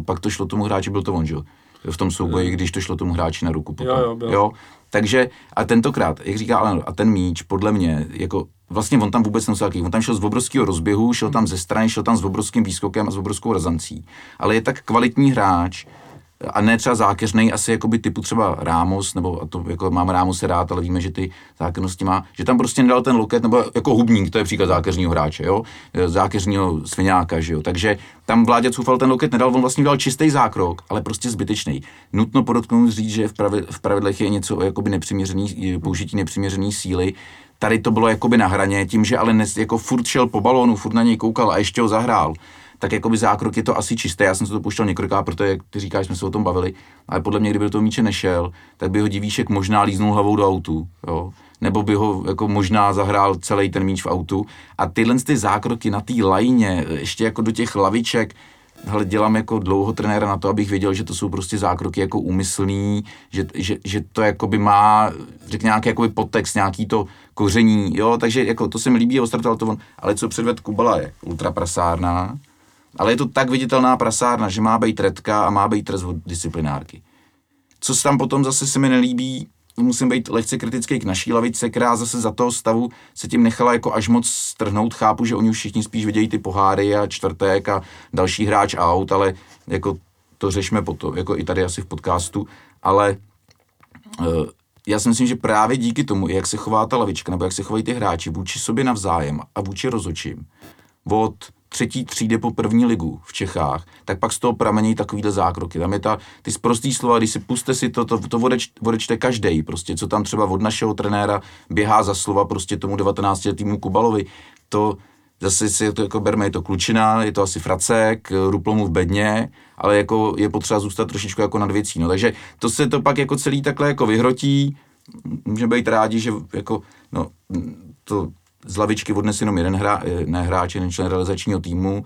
e, pak to šlo tomu hráči, byl to on, že jo? v tom souboji, když to šlo tomu hráči na ruku potom. Jo, jo, jo? Takže a tentokrát, jak říká Alan, a ten míč, podle mě, jako vlastně on tam vůbec nemusel on tam šel z obrovského rozběhu, šel tam ze strany, šel tam s obrovským výskokem a s obrovskou razancí. Ale je tak kvalitní hráč, a ne třeba zákeřný, asi jakoby typu třeba Rámos, nebo a to jako mám Rámos rád, ale víme, že ty zákeřnosti má, že tam prostě nedal ten loket, nebo jako hubník, to je příklad zákeřního hráče, jo, zákeřního sviňáka, že jo, takže tam Vládě Cufal ten loket nedal, on vlastně dal čistý zákrok, ale prostě zbytečný. Nutno podotknout říct, že v, pravi, v pravidlech je něco o jakoby nepřiměřený, použití nepřiměřený síly, tady to bylo jakoby na hraně, tím, že ale nes, jako furt šel po balónu, furt na něj koukal a ještě ho zahrál tak jakoby zákrok je to asi čisté. Já jsem se to pouštěl několikrát, protože jak ty říkáš, jsme se o tom bavili, ale podle mě, kdyby do toho míče nešel, tak by ho divíšek možná líznul hlavou do autu, jo? nebo by ho jako možná zahrál celý ten míč v autu. A tyhle ty zákroky na té lajně, ještě jako do těch laviček, hele, dělám jako dlouho trenéra na to, abych věděl, že to jsou prostě zákroky jako úmyslný, že, že, že to jakoby má, řekl nějaký jakoby podtext, nějaký to koření, jo, takže jako to se mi líbí, ostartoval to on, ale co předved Kubala je ultra prasárná, ale je to tak viditelná prasárna, že má být redka a má být trest od disciplinárky. Co se tam potom zase se mi nelíbí, musím být lehce kritický k naší lavice, která zase za toho stavu se tím nechala jako až moc strhnout. Chápu, že oni už všichni spíš vidějí ty poháry a čtvrtek a další hráč aut, ale jako to řešme potom, jako i tady asi v podcastu, ale uh, já si myslím, že právě díky tomu, jak se chová ta lavička, nebo jak se chovají ty hráči vůči sobě navzájem a vůči rozočím, od třetí třídy po první ligu v Čechách, tak pak z toho pramení takovýhle zákroky. Tam je ta, ty zprostý slova, když si puste si to, to, to odeč, odečte každý, prostě co tam třeba od našeho trenéra běhá za slova prostě tomu 19 letýmu Kubalovi, to zase si to jako berme, je to klučina, je to asi fracek, ruplo mu v bedně, ale jako je potřeba zůstat trošičku jako nad věcí, no, takže to se to pak jako celý takhle jako vyhrotí, můžeme být rádi, že jako, no, to z lavičky odnes jenom jeden hra, ne hráč, jeden člen realizačního týmu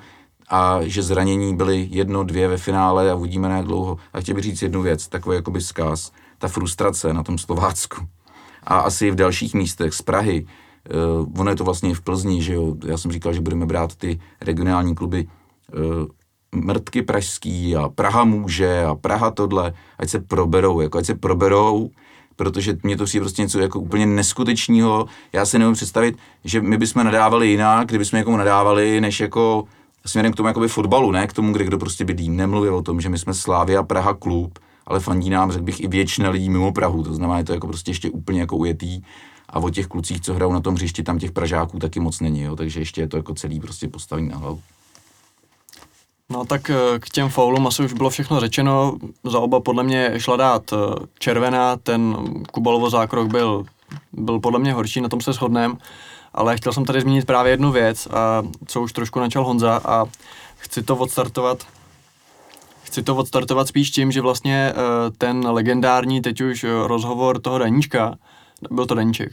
a že zranění byly jedno, dvě ve finále a uvidíme na jak dlouho. A chtěl bych říct jednu věc, takový jakoby zkaz, ta frustrace na tom Slovácku a asi v dalších místech z Prahy, uh, ono je to vlastně v Plzni, že jo, já jsem říkal, že budeme brát ty regionální kluby uh, Mrtky pražský a Praha může a Praha tohle, ať se proberou, jako ať se proberou, protože mě to přijde prostě něco jako úplně neskutečného. Já si nemůžu představit, že my bychom nadávali jinak, kdybychom někomu nadávali, než jako směrem k tomu jakoby fotbalu, ne k tomu, kde kdo prostě bydlí. Nemluvě o tom, že my jsme Slávia Praha klub, ale fandí nám, řekl bych, i většina lidí mimo Prahu, to znamená, je to jako prostě ještě úplně jako ujetý a o těch klucích, co hrajou na tom hřišti, tam těch Pražáků taky moc není, jo, takže ještě je to jako celý prostě postavení na hlavu. No tak eh, k těm faulům asi už bylo všechno řečeno. Za oba podle mě šla dát eh, červená, ten Kubalovo zákrok byl, byl podle mě horší, na tom se shodneme. Ale chtěl jsem tady zmínit právě jednu věc, a co už trošku načal Honza a chci to odstartovat chci to odstartovat spíš tím, že vlastně eh, ten legendární teď už rozhovor toho Daníčka, byl to Daníček,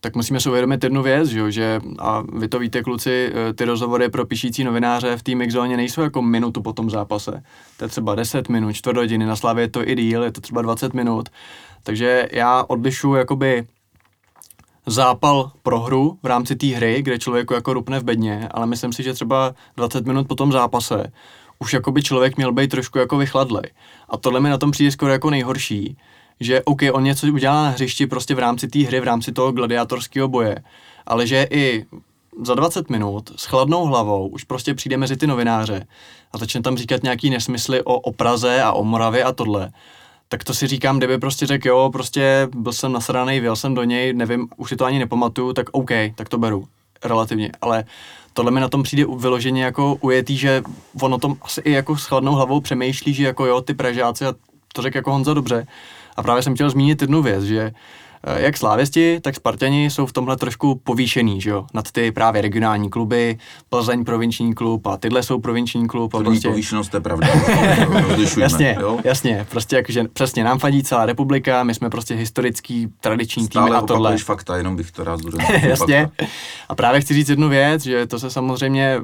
tak musíme si uvědomit jednu věc, že, a vy to víte, kluci, eh, ty rozhovory pro píšící novináře v té zóně nejsou jako minutu po tom zápase. To je třeba 10 minut, čtvrt hodiny, na Slavě je to i díl, je to třeba 20 minut. Takže já odlišu jakoby zápal pro hru v rámci té hry, kde člověk jako rupne v bedně, ale myslím si, že třeba 20 minut po tom zápase už jakoby člověk měl být trošku jako vychladlej. A tohle mi na tom přijde skoro jako nejhorší, že OK, on něco udělá na hřišti prostě v rámci té hry, v rámci toho gladiátorského boje, ale že i za 20 minut s chladnou hlavou už prostě přijde mezi ty novináře a začne tam říkat nějaký nesmysly o, o Praze a o Moravě a tohle, tak to si říkám, kdyby prostě řekl, jo, prostě byl jsem nasraný, věl jsem do něj, nevím, už si to ani nepamatuju, tak OK, tak to beru, relativně, ale tohle mi na tom přijde vyloženě jako ujetý, že on o tom asi i jako s chladnou hlavou přemýšlí, že jako jo, ty Pražáci, a to řekl jako Honza dobře, a právě jsem chtěl zmínit jednu věc, že jak slávěsti, tak Spartani jsou v tomhle trošku povýšený, že jo, nad ty právě regionální kluby, Plzeň provinční klub a tyhle jsou provinční klub. To a prostě... povýšenost, to je pravda. jasně, jo? jasně, prostě jakože přesně nám fadí celá republika, my jsme prostě historický, tradiční tým a tohle. fakta, jenom bych to rád jasně. A právě chci říct jednu věc, že to se samozřejmě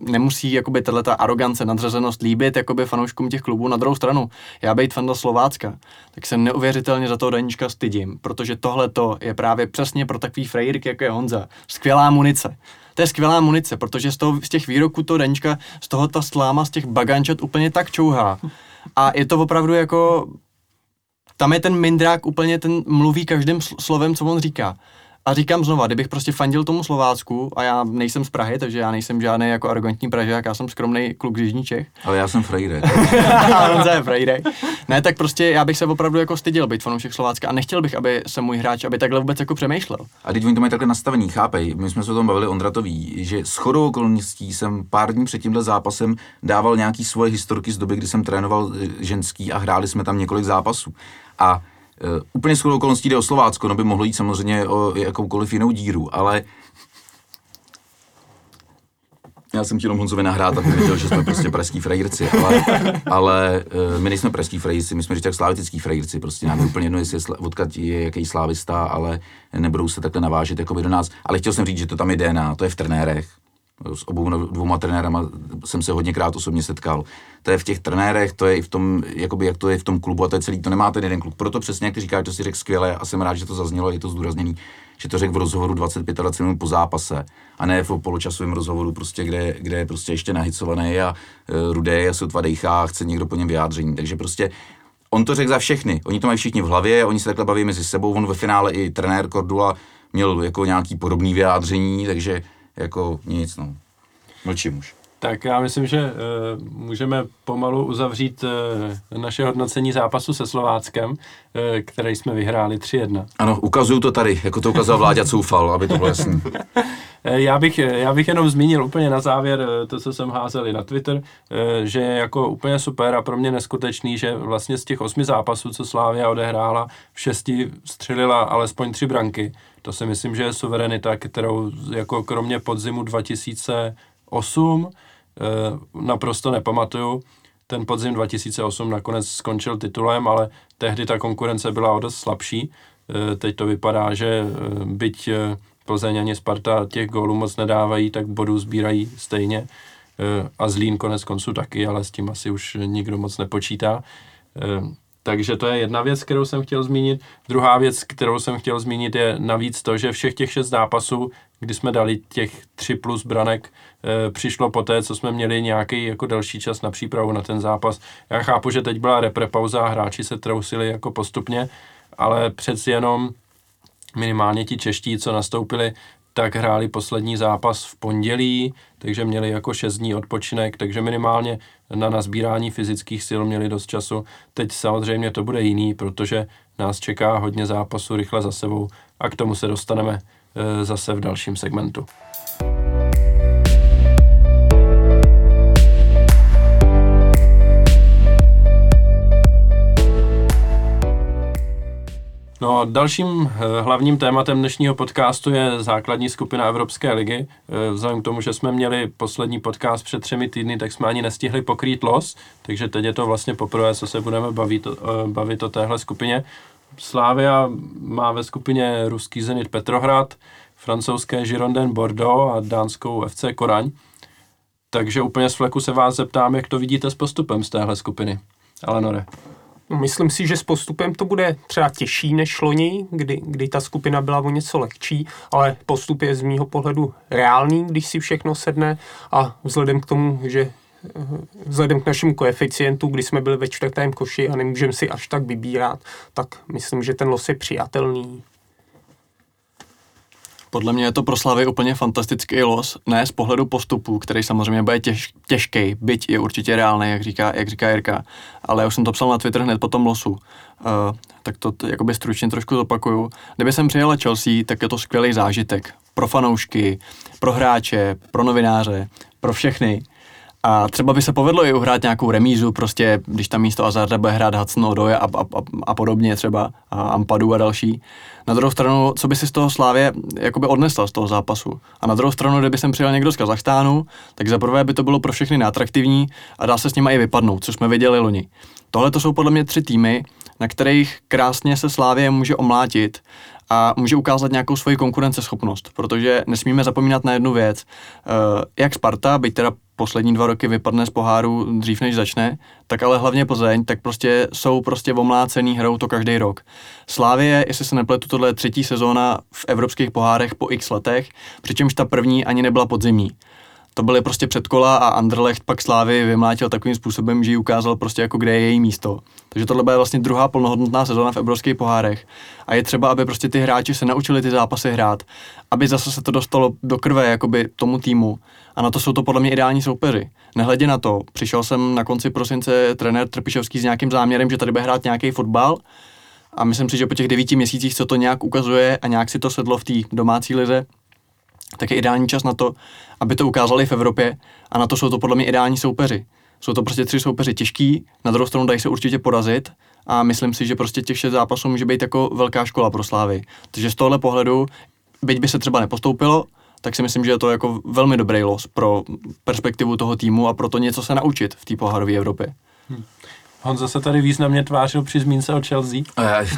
nemusí jakoby tato arogance, nadřazenost líbit jakoby fanouškům těch klubů. Na druhou stranu, já být fanda Slovácka, tak se neuvěřitelně za toho Daníčka stydím, protože tohle to je právě přesně pro takový frejírky, jako je Honza, skvělá munice. To je skvělá munice, protože z, toho, z těch výroků toho Daníčka, z toho ta sláma, z těch bagančat úplně tak čouhá. A je to opravdu jako tam je ten mindrák úplně, ten mluví každým slovem, co on říká. A říkám znova, kdybych prostě fandil tomu Slovácku, a já nejsem z Prahy, takže já nejsem žádný jako arrogantní Pražák, já jsem skromný kluk z Jižní Čech. Ale já jsem frajírek. On je frajírek. Ne, tak prostě já bych se opravdu jako styděl být fanoušek Slovácka a nechtěl bych, aby se můj hráč, aby takhle vůbec jako přemýšlel. A teď oni to mají takhle nastavený, chápej. My jsme se o tom bavili Ondratový, že s chodou okolností jsem pár dní před tímhle zápasem dával nějaký svoje historky z doby, kdy jsem trénoval eh, ženský a hráli jsme tam několik zápasů. A úplně shodou okolností jde o Slovácko, no by mohlo jít samozřejmě o jakoukoliv jinou díru, ale já jsem chtěl Honzovi nahrát, aby viděl, že jsme prostě pražský frajírci, ale, ale uh, my nejsme pražský frajírci, my jsme říct tak slávitický frajírci, prostě nám je úplně jedno, jestli je, odkud je jaký slávista, ale nebudou se takhle navážet jako do nás. Ale chtěl jsem říct, že to tam je DNA, to je v trenérech, s obou dvouma trenérama jsem se hodněkrát osobně setkal. To je v těch trenérech, to je i v tom, jakoby jak to je v tom klubu a to je celý, to nemá ten jeden klub. Proto přesně, jak ty říkáš, to si řekl skvěle a jsem rád, že to zaznělo, je to zdůrazněný, že to řekl v rozhovoru 25 minut po zápase a ne v poločasovém rozhovoru, prostě, kde, kde je prostě ještě nahicovaný a uh, rudé a sotva dejchá a chce někdo po něm vyjádření. Takže prostě on to řekl za všechny. Oni to mají všichni v hlavě, oni se takhle baví mezi sebou. On ve finále i trenér Cordula měl jako nějaký podobný vyjádření, takže jako nic, no. Mlčím už. Tak já myslím, že uh, můžeme pomalu uzavřít uh, naše hodnocení zápasu se Slováckem, uh, který jsme vyhráli 3-1. Ano, ukazuju to tady, jako to ukázal Vláďa Coufal, aby to bylo jasný. Já bych, já bych jenom zmínil úplně na závěr to, co jsem házel i na Twitter, že je jako úplně super a pro mě neskutečný, že vlastně z těch osmi zápasů, co Slávia odehrála, v šesti střelila alespoň tři branky. To si myslím, že je suverenita, kterou jako kromě podzimu 2008 Eh, naprosto nepamatuju. Ten podzim 2008 nakonec skončil titulem, ale tehdy ta konkurence byla o dost slabší. Eh, teď to vypadá, že eh, byť Plzeň ani Sparta těch gólů moc nedávají, tak bodů sbírají stejně. A Zlín konec konců taky, ale s tím asi už nikdo moc nepočítá. Takže to je jedna věc, kterou jsem chtěl zmínit. Druhá věc, kterou jsem chtěl zmínit, je navíc to, že všech těch šest zápasů, kdy jsme dali těch tři plus branek, e, přišlo poté, co jsme měli nějaký jako další čas na přípravu na ten zápas. Já chápu, že teď byla reprepauza a hráči se trousili jako postupně, ale přeci jenom minimálně ti čeští, co nastoupili, tak hráli poslední zápas v pondělí, takže měli jako 6 dní odpočinek, takže minimálně na nazbírání fyzických sil měli dost času. Teď samozřejmě to bude jiný, protože nás čeká hodně zápasů rychle za sebou a k tomu se dostaneme e, zase v dalším segmentu. No, dalším eh, hlavním tématem dnešního podcastu je základní skupina Evropské ligy. Eh, vzhledem k tomu, že jsme měli poslední podcast před třemi týdny, tak jsme ani nestihli pokrýt los, takže teď je to vlastně poprvé, co se budeme bavit, eh, bavit o téhle skupině. Slávia má ve skupině ruský Zenit Petrohrad, francouzské Girondin Bordeaux a dánskou FC Koraň. Takže úplně z fleku se vás zeptám, jak to vidíte s postupem z téhle skupiny. Alenore. Myslím si, že s postupem to bude třeba těžší než loni, kdy, kdy ta skupina byla o něco lehčí, ale postup je z mýho pohledu reálný, když si všechno sedne a vzhledem k tomu, že eh, vzhledem k našemu koeficientu, kdy jsme byli ve čtvrtém koši a nemůžeme si až tak vybírat, tak myslím, že ten los je přijatelný. Podle mě je to pro Slavy úplně fantastický los, ne z pohledu postupu, který samozřejmě bude těž, těžký, byť je určitě reálný, jak říká, jak říká Jirka, ale já už jsem to psal na Twitter hned po tom losu. Uh, tak to t- jakoby stručně trošku zopakuju. Kdyby jsem přijela Chelsea, tak je to skvělý zážitek pro fanoušky, pro hráče, pro novináře, pro všechny. A třeba by se povedlo i uhrát nějakou remízu, prostě když tam místo Azarda bude hrát Hudson Odoi a, a, a, a podobně třeba, a Ampadu a další. Na druhou stranu, co by si z toho Slávě jakoby odnesla z toho zápasu? A na druhou stranu, kdyby sem přijel někdo z Kazachstánu, tak za prvé by to bylo pro všechny neatraktivní a dá se s nimi i vypadnout, což jsme viděli loni. Tohle to jsou podle mě tři týmy, na kterých krásně se Slávě může omlátit a může ukázat nějakou svoji konkurenceschopnost, protože nesmíme zapomínat na jednu věc. Eh, jak Sparta, byť teda poslední dva roky vypadne z poháru dřív než začne, tak ale hlavně Plzeň, tak prostě jsou prostě omlácený hrou to každý rok. Slávie, jestli se nepletu, tohle je třetí sezóna v evropských pohárech po x letech, přičemž ta první ani nebyla podzimní to byly prostě předkola a Anderlecht pak Slávy vymlátil takovým způsobem, že ji ukázal prostě jako kde je její místo. Takže tohle byla vlastně druhá plnohodnotná sezóna v evropských pohárech. A je třeba, aby prostě ty hráči se naučili ty zápasy hrát, aby zase se to dostalo do krve jakoby tomu týmu. A na to jsou to podle mě ideální soupeři. Nehledě na to, přišel jsem na konci prosince trenér Trpišovský s nějakým záměrem, že tady bude hrát nějaký fotbal, a myslím si, že po těch devíti měsících, co to nějak ukazuje a nějak si to sedlo v té domácí lize, tak je ideální čas na to, aby to ukázali v Evropě a na to jsou to podle mě ideální soupeři. Jsou to prostě tři soupeři těžký, na druhou stranu dají se určitě porazit a myslím si, že prostě těch šest zápasů může být jako velká škola pro Slávy. Takže z tohle pohledu, byť by se třeba nepostoupilo, tak si myslím, že je to jako velmi dobrý los pro perspektivu toho týmu a pro to něco se naučit v té pohárové Evropě. Hmm. Honza se tady významně tvářil při zmínce o Chelsea.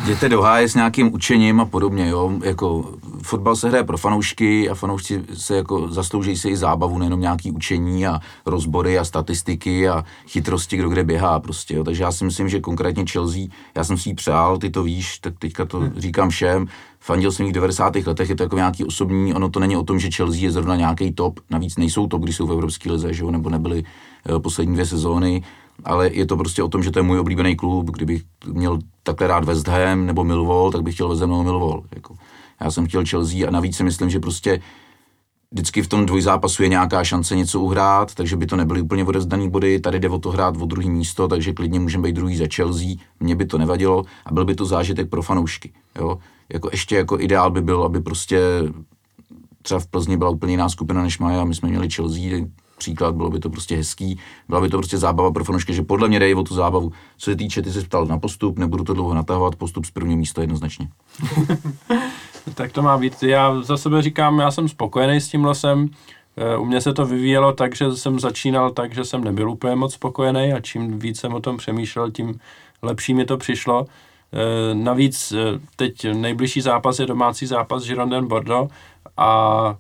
Jděte do háje s nějakým učením a podobně, jo. Jako, fotbal se hraje pro fanoušky a fanoušci se jako zaslouží si i zábavu, nejenom nějaký učení a rozbory a statistiky a chytrosti, kdo kde běhá prostě, jo. Takže já si myslím, že konkrétně Chelsea, já jsem si ji přál, ty to víš, tak teďka to hmm. říkám všem, fandil jsem v 90. letech, je to jako nějaký osobní, ono to není o tom, že Chelsea je zrovna nějaký top, navíc nejsou top, když jsou v Evropské lize, že jo, nebo nebyly uh, poslední dvě sezóny, ale je to prostě o tom, že to je můj oblíbený klub. Kdybych měl takhle rád West Ham nebo Millwall, tak bych chtěl West Ham nebo Millwall. Jako. Já jsem chtěl Chelsea a navíc si myslím, že prostě vždycky v tom dvojzápasu je nějaká šance něco uhrát, takže by to nebyly úplně odezdaný body, tady jde o to hrát o druhý místo, takže klidně můžeme být druhý za Chelsea, mně by to nevadilo a byl by to zážitek pro fanoušky, jo. Jako ještě jako ideál by byl, aby prostě třeba v Plzni byla úplně jiná skupina než má a my jsme měli Chelsea, příklad, bylo by to prostě hezký, byla by to prostě zábava pro fanoušky, že podle mě jde o tu zábavu. Co se týče, ty jsi ptal na postup, nebudu to dlouho natahovat, postup z prvního místa jednoznačně. Tak to má být. Já za sebe říkám, já jsem spokojený s tím lesem. Eh, U mě se to vyvíjelo tak, že jsem začínal tak, že jsem nebyl úplně moc spokojený a čím víc jsem o tom přemýšlel, tím lepší mi to přišlo. Eh, Navíc eh, teď nejbližší zápas je domácí zápas Girondin Bordeaux a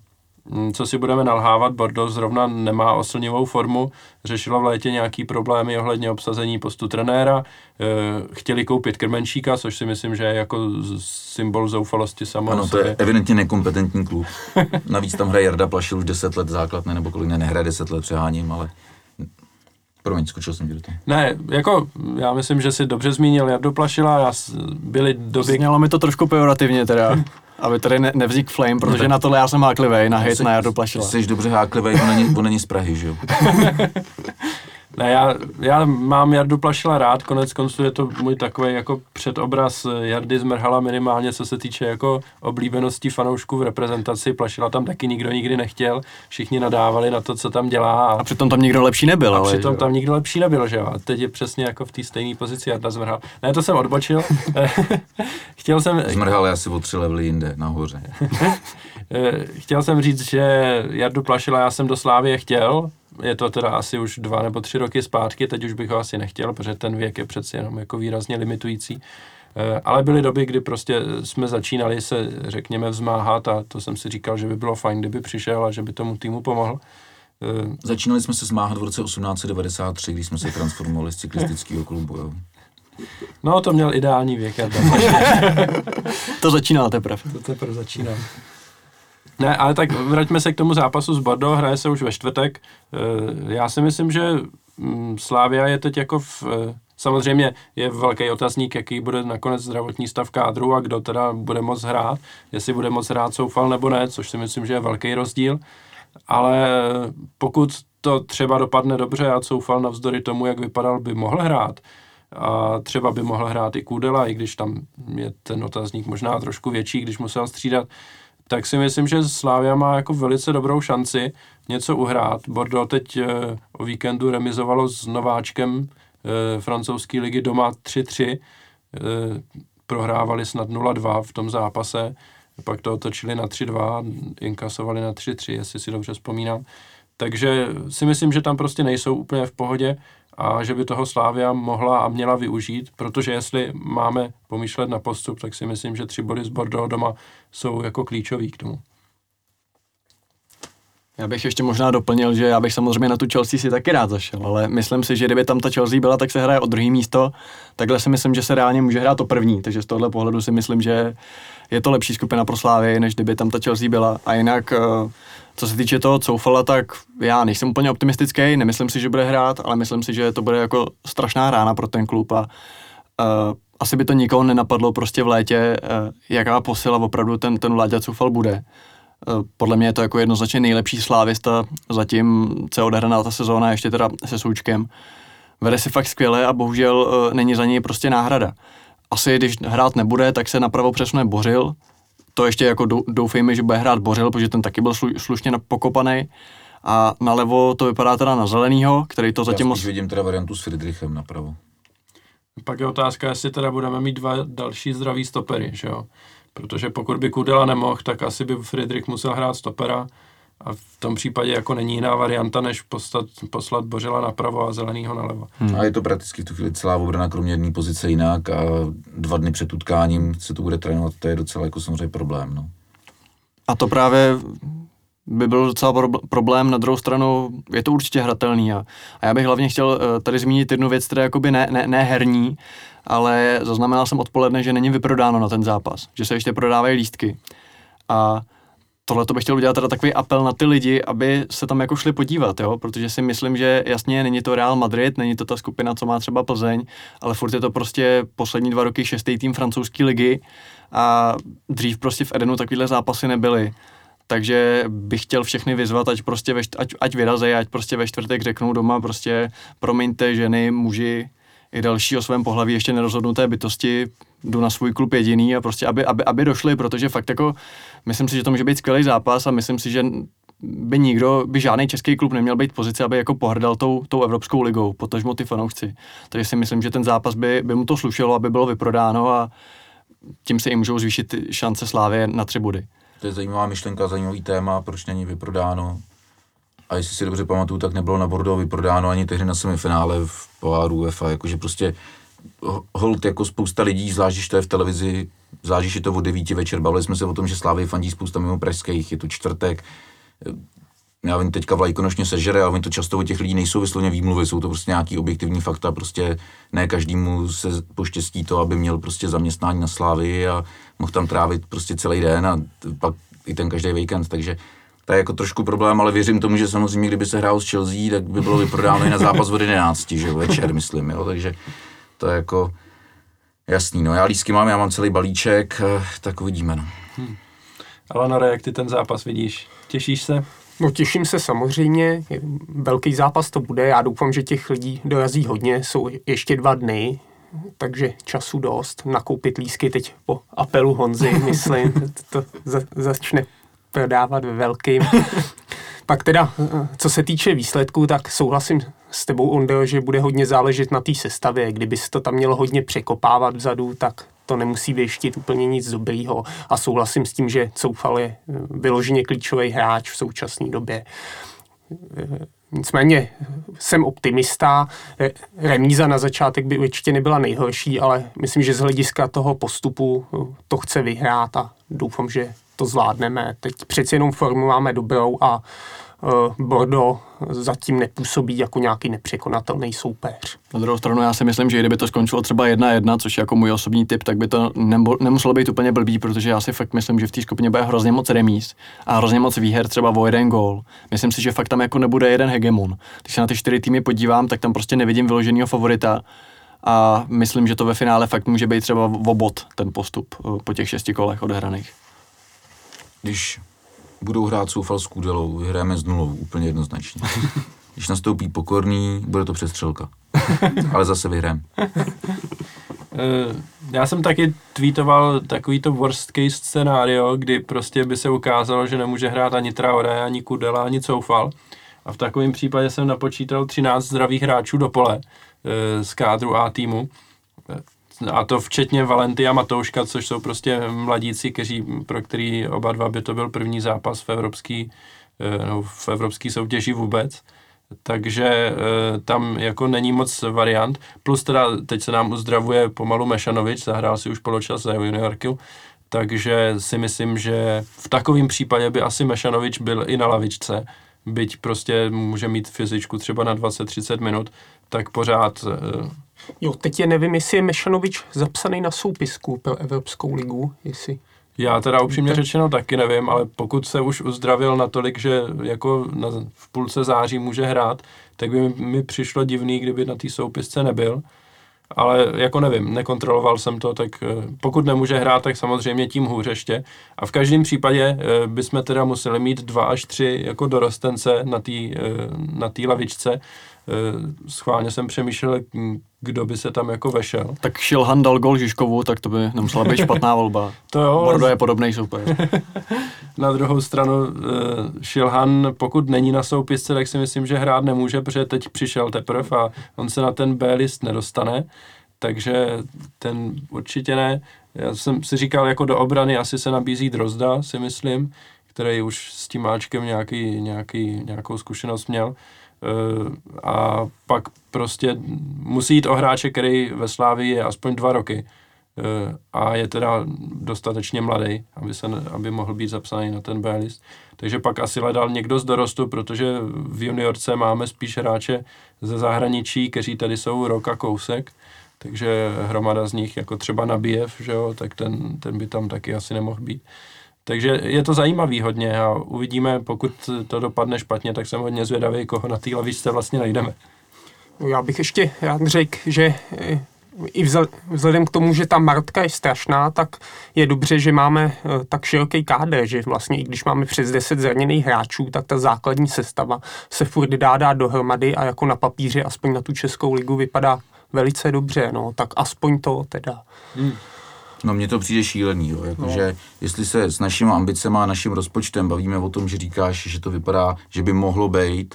co si budeme nalhávat, Bordeaux zrovna nemá oslnivou formu, řešilo v létě nějaký problémy ohledně obsazení postu trenéra, eh, chtěli koupit krmenčíka, což si myslím, že je jako symbol zoufalosti samo Ano, to je evidentně nekompetentní klub. Navíc tam hraje Jarda Plašil už 10 let základ, ne, nebo kolik ne, nehraje 10 let, přeháním, ale... Promiň, skočil jsem ti do toho. Ne, jako já myslím, že si dobře zmínil Jardu Plašila, já byly doby, Znělo mi to trošku pejorativně teda, aby tady ne, nevznik flame, protože na tohle já jsem háklivej, na hate na Jardu Plašila. Jsi dobře háklivý, on není, on není z Prahy, že jo? Ne, já, já mám Jardu Plašila rád, konec konců je to můj takový jako předobraz Jardy Zmrhala minimálně, co se týče jako oblíbenosti fanoušků v reprezentaci. Plašila tam taky nikdo nikdy nechtěl, všichni nadávali na to, co tam dělá. A přitom tam nikdo lepší nebyl, a ale přitom že jo. tam nikdo lepší nebyl, že jo? A teď je přesně jako v té stejné pozici Jarda Zmrhal. Ne, to jsem odbočil. Chtěl jsem, Zmrhal asi o tři levely jinde, nahoře. Eh, Chtěl jsem říct, že Jardu Plašila já jsem do Slávie chtěl, je to teda asi už dva nebo tři roky zpátky, teď už bych ho asi nechtěl, protože ten věk je přeci jenom jako výrazně limitující. Eh, Ale byly doby, kdy prostě jsme začínali se, řekněme, vzmáhat a to jsem si říkal, že by bylo fajn, kdyby přišel a že by tomu týmu pomohl. Eh, Začínali jsme se zmáhat v roce 1893, když jsme se transformovali z cyklistického klubu, jo. No, to měl ideální věk. To začínal teprve. To teprve začínám. Ne, ale tak vraťme se k tomu zápasu s Bordeaux, hraje se už ve čtvrtek. Eh, Já si myslím, že mm, Slávia je teď jako v... eh, Samozřejmě je velký otazník, jaký bude nakonec zdravotní stav kádru a kdo teda bude moc hrát, jestli bude moc hrát Soufal nebo ne, což si myslím, že je velký rozdíl. Ale pokud to třeba dopadne dobře a Soufal navzdory tomu, jak vypadal, by mohl hrát, a třeba by mohl hrát i Kudela, i když tam je ten otazník možná trošku větší, když musel střídat, tak si myslím, že Slávia má jako velice dobrou šanci něco uhrát. Bordeaux teď eh, o víkendu remizovalo s nováčkem eh, francouzské ligy doma 3-3. Eh, prohrávali snad 0-2 v tom zápase, pak to otočili na 3-2, inkasovali na 3-3, jestli si dobře vzpomínám. Takže si myslím, že tam prostě nejsou úplně v pohodě a že by toho Slávia mohla a měla využít, protože jestli máme pomýšlet na postup, tak si myslím, že tři body z Bordeaux doma jsou jako klíčový k tomu. Já bych ještě možná doplnil, že já bych samozřejmě na tu Chelsea si taky rád zašel, ale myslím si, že kdyby tam ta Chelsea byla, tak se hraje o druhý místo. Takhle si myslím, že se reálně může hrát o první, takže z tohle pohledu si myslím, že je to lepší skupina pro Slávy, než kdyby tam ta Chelsea byla. A jinak, eh, co se týče toho Coufala, tak já nejsem úplně optimistický, nemyslím si, že bude hrát, ale myslím si, že to bude jako strašná rána pro ten klub a uh, asi by to nikoho nenapadlo prostě v létě, uh, jaká posila opravdu ten, ten Láďa Coufal bude. Eh, Podle mě je to jako jednoznačně nejlepší slávista zatím, co odehraná ta sezóna, ještě teda se Součkem. Vede si fakt skvěle a bohužel eh, není za něj prostě náhrada. Asi když hrát nebude, tak se napravo přesune Bořil. To ještě jako dou- doufejme, že bude hrát Bořil, protože ten taky byl slu- slušně pokopaný. A nalevo to vypadá teda na zelenýho, který to zatím Já moc... vidím teda variantu s Friedrichem napravo. Pak je otázka, jestli teda budeme mít dva další zdraví stopery, že jo? Protože pokud by Kudela nemohl, tak asi by Friedrich musel hrát stopera a v tom případě jako není jiná varianta, než poslat, poslat Bořila napravo a zelenýho nalevo. Hmm. A je to prakticky v tu chvíli celá obrana, kromě jedné pozice jinak a dva dny před utkáním se to bude trénovat, to je docela jako samozřejmě problém. No. A to právě by byl docela prob- problém, na druhou stranu je to určitě hratelný a, a já bych hlavně chtěl eh, tady zmínit jednu věc, která je jakoby ne, ne, ne herní, ale zaznamenal jsem odpoledne, že není vyprodáno na ten zápas, že se ještě prodávají lístky. A tohle to bych chtěl udělat teda takový apel na ty lidi, aby se tam jako šli podívat, jo? protože si myslím, že jasně není to Real Madrid, není to ta skupina, co má třeba Plzeň, ale furt je to prostě poslední dva roky šestý tým francouzské ligy a dřív prostě v Edenu takovýhle zápasy nebyly. takže bych chtěl všechny vyzvat, ať prostě ve, ať, ať vyrazej, ať prostě ve čtvrtek řeknou doma prostě promiňte ženy, muži i další o svém pohlaví ještě nerozhodnuté bytosti, jdu na svůj klub jediný a prostě aby, aby, aby došli, protože fakt jako myslím si, že to může být skvělý zápas a myslím si, že by nikdo, by žádný český klub neměl být v pozici, aby jako pohrdal tou, tou Evropskou ligou, potažmo ty fanoušci. Takže si myslím, že ten zápas by, by mu to slušelo, aby bylo vyprodáno a tím se i můžou zvýšit šance Slávě na tři body. To je zajímavá myšlenka, zajímavý téma, proč není vyprodáno. A jestli si dobře pamatuju, tak nebylo na Bordeaux vyprodáno ani tehdy na semifinále v poháru UEFA, jakože prostě hold jako spousta lidí, zvlášť když to je v televizi, zvlášť když je to o devíti večer, bavili jsme se o tom, že Slávy fandí spousta mimo pražských, je to čtvrtek, já vím, teďka vlajkonočně sežere, ale oni to často o těch lidí nejsou vysloveně výmluvy, jsou to prostě nějaký objektivní fakta, prostě ne každému se poštěstí to, aby měl prostě zaměstnání na Slávy a mohl tam trávit prostě celý den a pak i ten každý víkend, takže to je jako trošku problém, ale věřím tomu, že samozřejmě, kdyby se hrál s Chelsea, tak by bylo vyprodáno i na zápas od 11, že večer, myslím, jo, takže to je jako jasný, no já lísky mám, já mám celý balíček, tak uvidíme, no. Hmm. Alanore, jak ty ten zápas vidíš? Těšíš se? No těším se samozřejmě, velký zápas to bude, já doufám, že těch lidí dorazí hodně, jsou ještě dva dny, takže času dost, nakoupit lísky teď po apelu Honzy, myslím, to za, začne prodávat ve velkým. Pak teda, co se týče výsledků, tak souhlasím s tebou, Ondel, že bude hodně záležet na té sestavě. Kdyby se to tam mělo hodně překopávat vzadu, tak to nemusí vyštit úplně nic dobrýho. A souhlasím s tím, že Coufal je eh, vyloženě klíčový hráč v současné době. Eh, nicméně jsem optimista. Eh, remíza na začátek by určitě nebyla nejhorší, ale myslím, že z hlediska toho postupu to chce vyhrát a doufám, že to zvládneme. Teď přeci jenom formu máme dobrou a Bordeaux zatím nepůsobí jako nějaký nepřekonatelný soupeř. Na druhou stranu já si myslím, že kdyby to skončilo třeba jedna jedna, což je jako můj osobní typ, tak by to nemuselo být úplně blbý, protože já si fakt myslím, že v té skupině bude hrozně moc remíz a hrozně moc výher třeba o jeden gól. Myslím si, že fakt tam jako nebude jeden hegemon. Když se na ty čtyři týmy podívám, tak tam prostě nevidím vyloženého favorita a myslím, že to ve finále fakt může být třeba v bod ten postup eh, po těch šesti kolech odehraných když budou hrát soufal s Kůdelou, vyhráme z nulou, úplně jednoznačně. Když nastoupí pokorný, bude to přestřelka. Ale zase vyhrám. Eh, já jsem taky tweetoval takový to worst case scénario, kdy prostě by se ukázalo, že nemůže hrát ani Traoré, ani Kudela, ani Soufal. A v takovém případě jsem napočítal 13 zdravých hráčů do pole eh, z kádru A týmu a to včetně Valenty a Matouška, což jsou prostě mladíci, kteří, pro který oba dva by to byl první zápas v evropský, eh, no, v evropský soutěži vůbec. Takže e, tam jako není moc variant. Plus teda teď se nám uzdravuje pomalu Mešanovič, zahrál si už poločas za juniorku, takže si myslím, že v takovém případě by asi Mešanovič byl i na lavičce, byť prostě může mít fyzičku třeba na 20-30 minut, tak pořád e, Jo, teď je nevím, jestli je Mešanovič zapsaný na soupisku pro Evropskou ligu, jestli... Já teda upřímně řečeno taky nevím, ale pokud se už uzdravil natolik, že jako na, v půlce září může hrát, tak by mi, mi přišlo divný, kdyby na té soupisce nebyl. Ale jako nevím, nekontroloval jsem to, tak eh, pokud nemůže hrát, tak samozřejmě tím hůř ještě. A v každém případě eh, bychom teda museli mít dva až tři jako dorostence na té eh, na lavičce, schválně jsem přemýšlel, kdo by se tam jako vešel. Tak Šilhan dal gol Žižkovu, tak to by nemusela být špatná volba. to jo. Bordo je podobný soupeř. na druhou stranu Šilhan, pokud není na soupisce, tak si myslím, že hrát nemůže, protože teď přišel teprve a on se na ten B list nedostane, takže ten určitě ne. Já jsem si říkal, jako do obrany asi se nabízí Drozda, si myslím, který už s tím Ačkem nějaký, nějaký, nějakou zkušenost měl. Eh, a pak prostě musí jít o hráče, který ve Slávii je aspoň dva roky eh, a je teda dostatečně mladý, aby, se, aby mohl být zapsaný na ten B-list. Takže pak asi hledal někdo z dorostu, protože v juniorce máme spíš hráče ze zahraničí, kteří tady jsou rok a kousek, takže hromada z nich, jako třeba Nabíjev, že jo, tak ten, ten by tam taky asi nemohl být. Takže je to zajímavý hodně a uvidíme, pokud to dopadne špatně, tak jsem hodně zvědavý, koho na té lavičce vlastně najdeme. Já bych ještě rád řekl, že eh, i vzhle- vzhledem k tomu, že ta Marotka je strašná, tak je dobře, že máme eh, tak široký kádr, že vlastně i když máme přes 10 zraněných hráčů, tak ta základní sestava se furt dá dát dohromady a jako na papíře aspoň na tu Českou ligu vypadá velice dobře, no, tak aspoň to teda. No mně to přijde šílený, jo. Jakože, no. jestli se s našimi ambicemi a naším rozpočtem bavíme o tom, že říkáš, že to vypadá, že by mohlo být,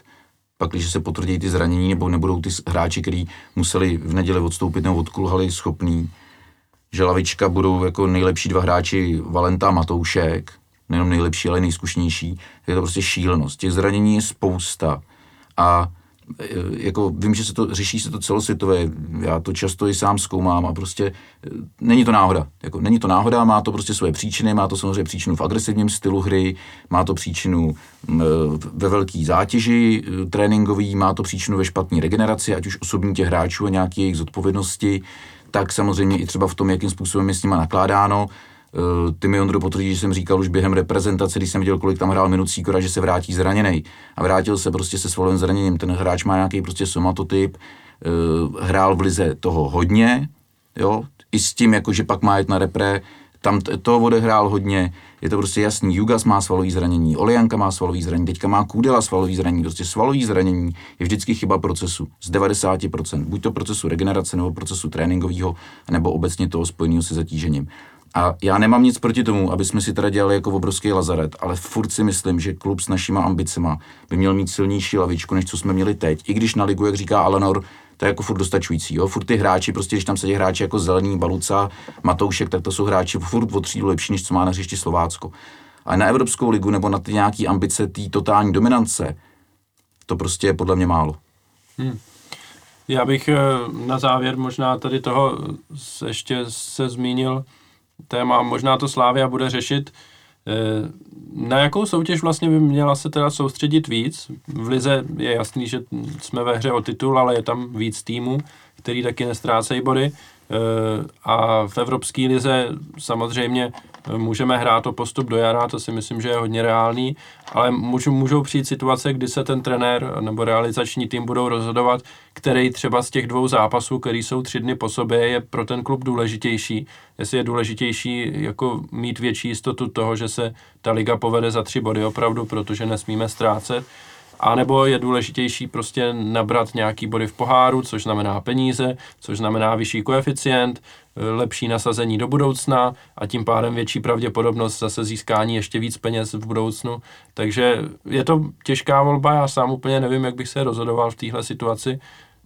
pak když se potvrdí ty zranění, nebo nebudou ty hráči, kteří museli v neděli odstoupit nebo odkulhali schopný, že lavička budou jako nejlepší dva hráči Valenta a Matoušek, nejenom nejlepší, ale i nejzkušnější, je to prostě šílenost. Těch zranění je spousta a jako vím, že se to řeší se to celosvětově, já to často i sám zkoumám a prostě e, není to náhoda. Jako, není to náhoda, má to prostě své příčiny, má to samozřejmě příčinu v agresivním stylu hry, má to příčinu m, e, ve velké zátěži tréninkový, má to příčinu ve špatné regeneraci, ať už osobní těch hráčů a nějaké jejich zodpovědnosti, tak samozřejmě i třeba v tom, jakým způsobem je s nima nakládáno. Eh, Ty mi Ondro potvrdí, že jsem říkal už během reprezentace, když jsem viděl, kolik tam hrál minut Sýkora, že se vrátí zraněný. A vrátil se prostě se svalovým zraněním. Ten hráč má nějaký prostě somatotyp, eh, hrál v lize toho hodně, jo, i s tím, jako že pak má jet na repre, tam to odehrál hodně, je to prostě jasný, Jugas má svalový zranění, Olianka má svalový zranění, teďka má Kůdela svalový zranění, prostě svalový zranění je vždycky chyba procesu. Z 90%, buď to procesu regenerace nebo procesu tréninkového, nebo obecně toho spojeného se zatížením. A já nemám nic proti tomu, aby jsme si teda dělali jako obrovský lazaret, ale furt si myslím, že klub s našima ambicema by měl mít silnější lavičku, než co jsme měli teď. I když na ligu, jak říká Alenor, to je jako furt dostačující. Jo? Furt ty hráči, prostě když tam sedí hráči jako Zelený, Baluca, Matoušek, tak to jsou hráči furt o třídu lepší, než co má na hřišti Slovácko. Ale na Evropskou ligu nebo na ty nějaký ambice té totální dominance, to prostě je podle mě málo. Já bych eh, na závěr možná tady toho ještě se zmínil téma, možná to Slávia bude řešit, eh, na jakou soutěž vlastně by měla se teda soustředit víc? V Lize je jasný, že jsme ve hře o titul, ale je tam víc týmů, který taky nestrácejí body. Eh, A v Evropské lize samozřejmě můžeme hrát o postup do jara, to si myslím, že je hodně reálný, ale můžou, můžou přijít situace, kdy se ten trenér nebo realizační tým budou rozhodovat, který třeba z těch dvou zápasů, který jsou tři dny po sobě, je pro ten klub důležitější. Jestli je důležitější jako mít větší jistotu toho, že se ta liga povede za tři body opravdu, protože nesmíme ztrácet, a nebo je důležitější prostě nabrat nějaký body v poháru, což znamená peníze, což znamená vyšší koeficient, e, lepší nasazení do budoucna a tím pádem větší pravděpodobnost zase získání ještě víc peněz v budoucnu. Takže je to těžká volba, já sám úplně nevím, jak bych se rozhodoval v téhle situaci.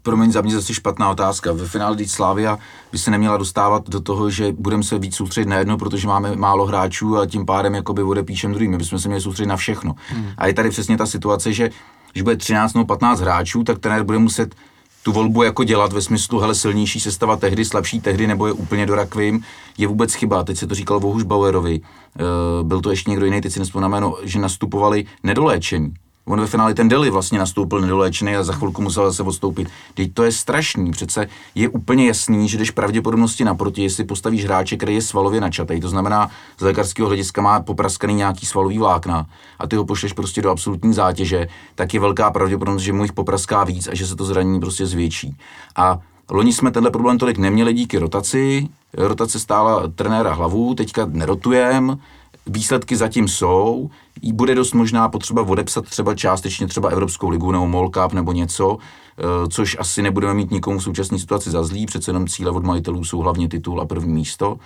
Promiň, za mě zase špatná otázka. Ve finále teď Slávia by se neměla dostávat do toho, že budeme se víc soustředit na jedno, protože máme málo hráčů a tím pádem jakoby odepíšem druhým. My bychom se měli soustředit na všechno. Hmm. A je tady přesně ta situace, že když bude 13 nebo 15 hráčů, tak trenér bude muset tu volbu jako dělat ve smyslu, hele, silnější sestava tehdy, slabší tehdy, nebo je úplně do rakvím, je vůbec chyba. Teď se to říkalo Bohuž Bauerovi, e, byl to ještě někdo jiný, teď si nespomínám jméno, že nastupovali nedoléčení. On ve finále ten Deli vlastně nastoupil nedoléčený a za chvilku musel zase odstoupit. Teď to je strašný, přece je úplně jasný, že jdeš pravděpodobnosti naproti, jestli postavíš hráče, který je svalově načatý, to znamená z lékařského hlediska má popraskaný nějaký svalový vlákna a ty ho pošleš prostě do absolutní zátěže, tak je velká pravděpodobnost, že mu jich popraská víc a že se to zranění prostě zvětší. A Loni jsme tenhle problém tolik neměli díky rotaci, rotace stála trenéra hlavu, teďka nerotujeme, výsledky zatím jsou, bude dost možná potřeba odepsat třeba částečně třeba Evropskou ligu nebo Cup nebo něco, eh, což asi nebudeme mít nikomu v současné situaci za zlý, přece jenom cíle od majitelů jsou hlavně titul a první místo,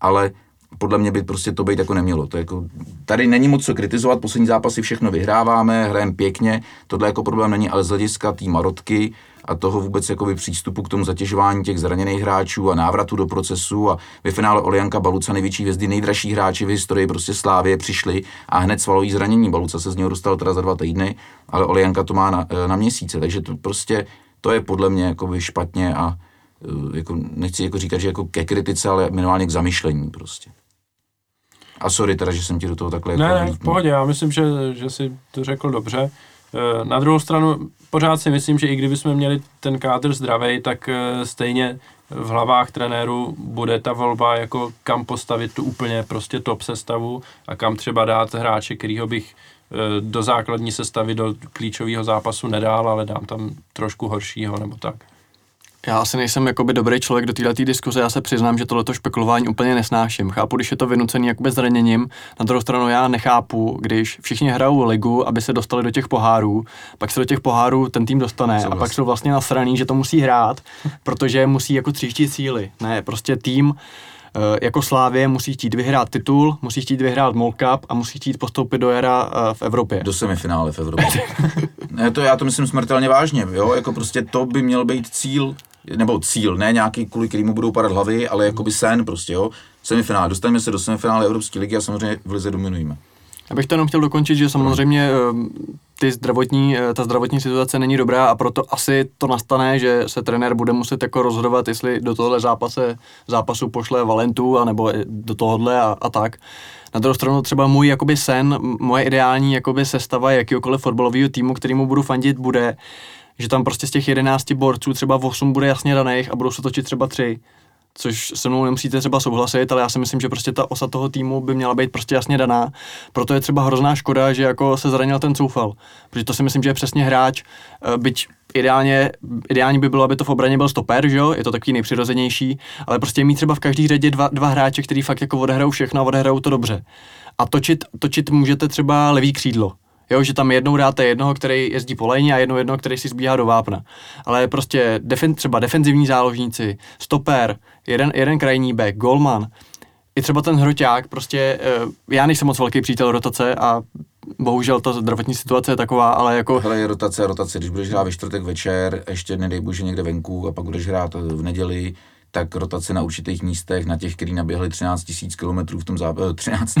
ale podle mě by prostě to být jako nemělo. To jako, tady není moc co kritizovat, poslední zápasy všechno vyhráváme, hrajeme pěkně, tohle jako problém není, ale z hlediska té marotky a toho vůbec jakoby přístupu k tomu zatěžování těch zraněných hráčů a návratu do procesu a ve finále Olianka Baluca, největší hvězdy, nejdražší hráči v historii prostě Slávě přišli a hned svalový zranění. Baluca se z něho dostal teda za dva týdny, ale Olianka to má na, na měsíce, takže to prostě to je podle mě jakoby špatně a eh, jako, nechci jako říkat, že jako ke kritice, ale minimálně k zamyšlení prostě. A sorry teda, že jsem ti do toho takhle Ne, jako ne, v pohodě, já myslím, že, že si to řekl dobře. Eh, Na druhou stranu, pořád si myslím, že i kdybychom měli ten kádr zdravý, tak eh, stejně v hlavách trenérů bude ta volba, jako kam postavit tu úplně prostě top sestavu a kam třeba dát hráče, kterýho bych eh, do základní sestavy, do klíčového zápasu nedál, ale dám tam trošku horšího nebo tak. Já asi nejsem jakoby dobrý člověk do této diskuze, já se přiznám, že tohleto špekulování úplně nesnáším. Chápu, když je to vynucený jakoby zraněním, na druhou stranu já nechápu, když všichni hrajou ligu, aby se dostali do těch pohárů, pak se do těch pohárů ten tým dostane Souhlas. a pak jsou vlastně nasraný, že to musí hrát, protože musí jako tříštit síly. Ne, prostě tým eh, jako Slávě musí chtít vyhrát titul, musí chtít vyhrát Mall Cup a musí chtít postoupit do jara eh, v Evropě. Do semifinále v Evropě. ne, to já to myslím smrtelně vážně, jo, jako prostě to by měl být cíl, nebo cíl, ne nějaký, kvůli kterému budou padat hlavy, ale jakoby sen prostě, jo. Semifinále, dostaneme se do semifinále Evropské ligy a samozřejmě v lize dominujeme. Já bych to jenom chtěl dokončit, že samozřejmě eh, ty zdravotní, eh, ta zdravotní situace není dobrá a proto asi to nastane, že se trenér bude muset jako rozhodovat, jestli do tohle zápase, zápasu pošle Valentu, anebo do tohohle a, a tak. Na druhou stranu třeba můj jakoby sen, moje ideální jakoby sestava jakýkoliv fotbalového týmu, kterýmu budu fandit, bude, že tam prostě z těch 11 borců třeba 8 bude jasně daných a budou se točit třeba 3 což se mnou nemusíte třeba souhlasit, ale já si myslím, že prostě ta osa toho týmu by měla být prostě jasně daná. Proto je třeba hrozná škoda, že jako se zranil ten Coufal, protože to si myslím, že je přesně hráč, eh, byť ideálně, ideálně by bylo, aby to v obraně byl stoper, že jo, je to takový nejpřirozenější, ale prostě mít třeba v každý řadě dva, dva hráče, který fakt jako odehrajou všechno a odehrajou to dobře. A točit, točit můžete třeba levý křídlo, Jo, že tam jednou dáte jednoho, který jezdí po lejně a jednou jednoho, který si zbíhá do vápna. Ale prostě defen, třeba defenzivní záložníci, stoper, jeden, jeden krajní back, golman, i třeba ten hroťák, prostě eh, já nejsem moc velký přítel rotace a bohužel ta zdravotní situace je taková, ale jako Hele, je rotace, rotace, když budeš hrát ve čtvrtek večer, ještě nedej bože někde venku a pak budeš hrát v neděli, tak rotace na určitých místech, na těch, který naběhli 13 000 km v tom, zápase, 13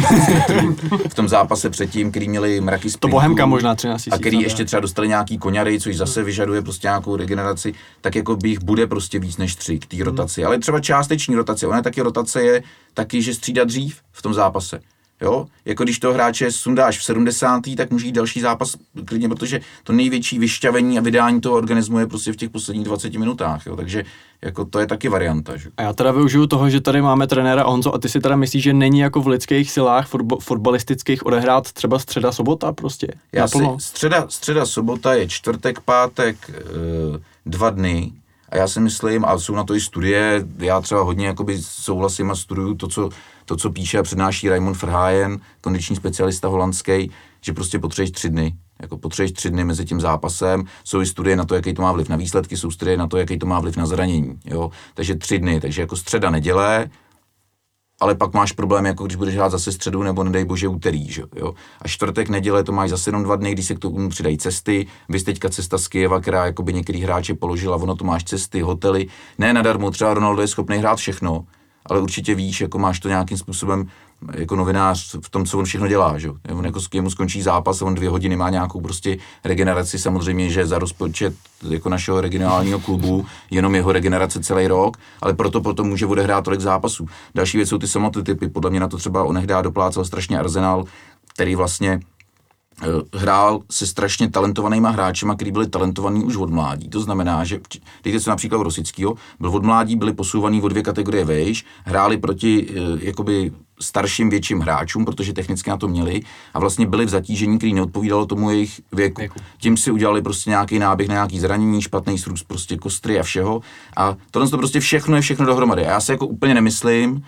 000 v tom zápase předtím, který měli mraky to sprintů, Bohemka možná 13 a tisíc. který no, ještě třeba dostali nějaký koňary, což zase vyžaduje prostě nějakou regeneraci, tak jako by jich bude prostě víc než tři k té rotaci. Ale třeba částeční rotace, ona taky rotace je taky, že střídá dřív v tom zápase. Jo? Jako když toho hráče sundáš v 70. tak může jít další zápas klidně, protože to největší vyšťavení a vydání toho organismu je prostě v těch posledních 20 minutách. Jo? Takže jako to je taky varianta. Že? A já teda využiju toho, že tady máme trenéra Honzo a ty si teda myslíš, že není jako v lidských silách fotbo- fotbalistických odehrát třeba středa, sobota prostě? Já si, Naplno. středa, středa, sobota je čtvrtek, pátek, e, dva dny. A já si myslím, a jsou na to i studie, já třeba hodně jakoby souhlasím a studuju to, co, to, co píše a přednáší Raymond Verhaayen, kondiční specialista holandský, že prostě potřebuješ tři dny. Jako potřebuješ tři dny mezi tím zápasem, jsou i studie na to, jaký to má vliv na výsledky, jsou studie na to, jaký to má vliv na zranění. Jo? Takže tři dny, takže jako středa, neděle, ale pak máš problém, jako když budeš hrát zase středu nebo nedej bože úterý, že? jo. A čtvrtek, neděle to máš zase jenom dva dny, když se k tomu přidají cesty. Vy teďka cesta z Kyjeva, která jako by některý hráče položila, ono to máš cesty, hotely. Ne nadarmo, třeba Ronaldo je schopný hrát všechno, ale určitě víš, jako máš to nějakým způsobem jako novinář v tom, co on všechno dělá, že? On jako jemu skončí zápas on dvě hodiny má nějakou prostě regeneraci, samozřejmě, že za rozpočet jako našeho regionálního klubu jenom jeho regenerace celý rok, ale proto potom může odehrát tolik zápasů. Další věc jsou ty samotypy, podle mě na to třeba onehdá doplácel strašně Arsenal, který vlastně hrál se strašně talentovanýma hráčema, kteří byli talentovaní už od mládí. To znamená, že dejte se například Rosickýho, byl od mládí, byli posouvaný o dvě kategorie vejš, hráli proti eh, jakoby starším větším hráčům, protože technicky na to měli a vlastně byli v zatížení, který neodpovídalo tomu jejich věku. Věku. Tím si udělali prostě nějaký náběh na nějaký zranění, špatný srůst prostě kostry a všeho. A tohle to prostě všechno je všechno dohromady. A já si jako úplně nemyslím,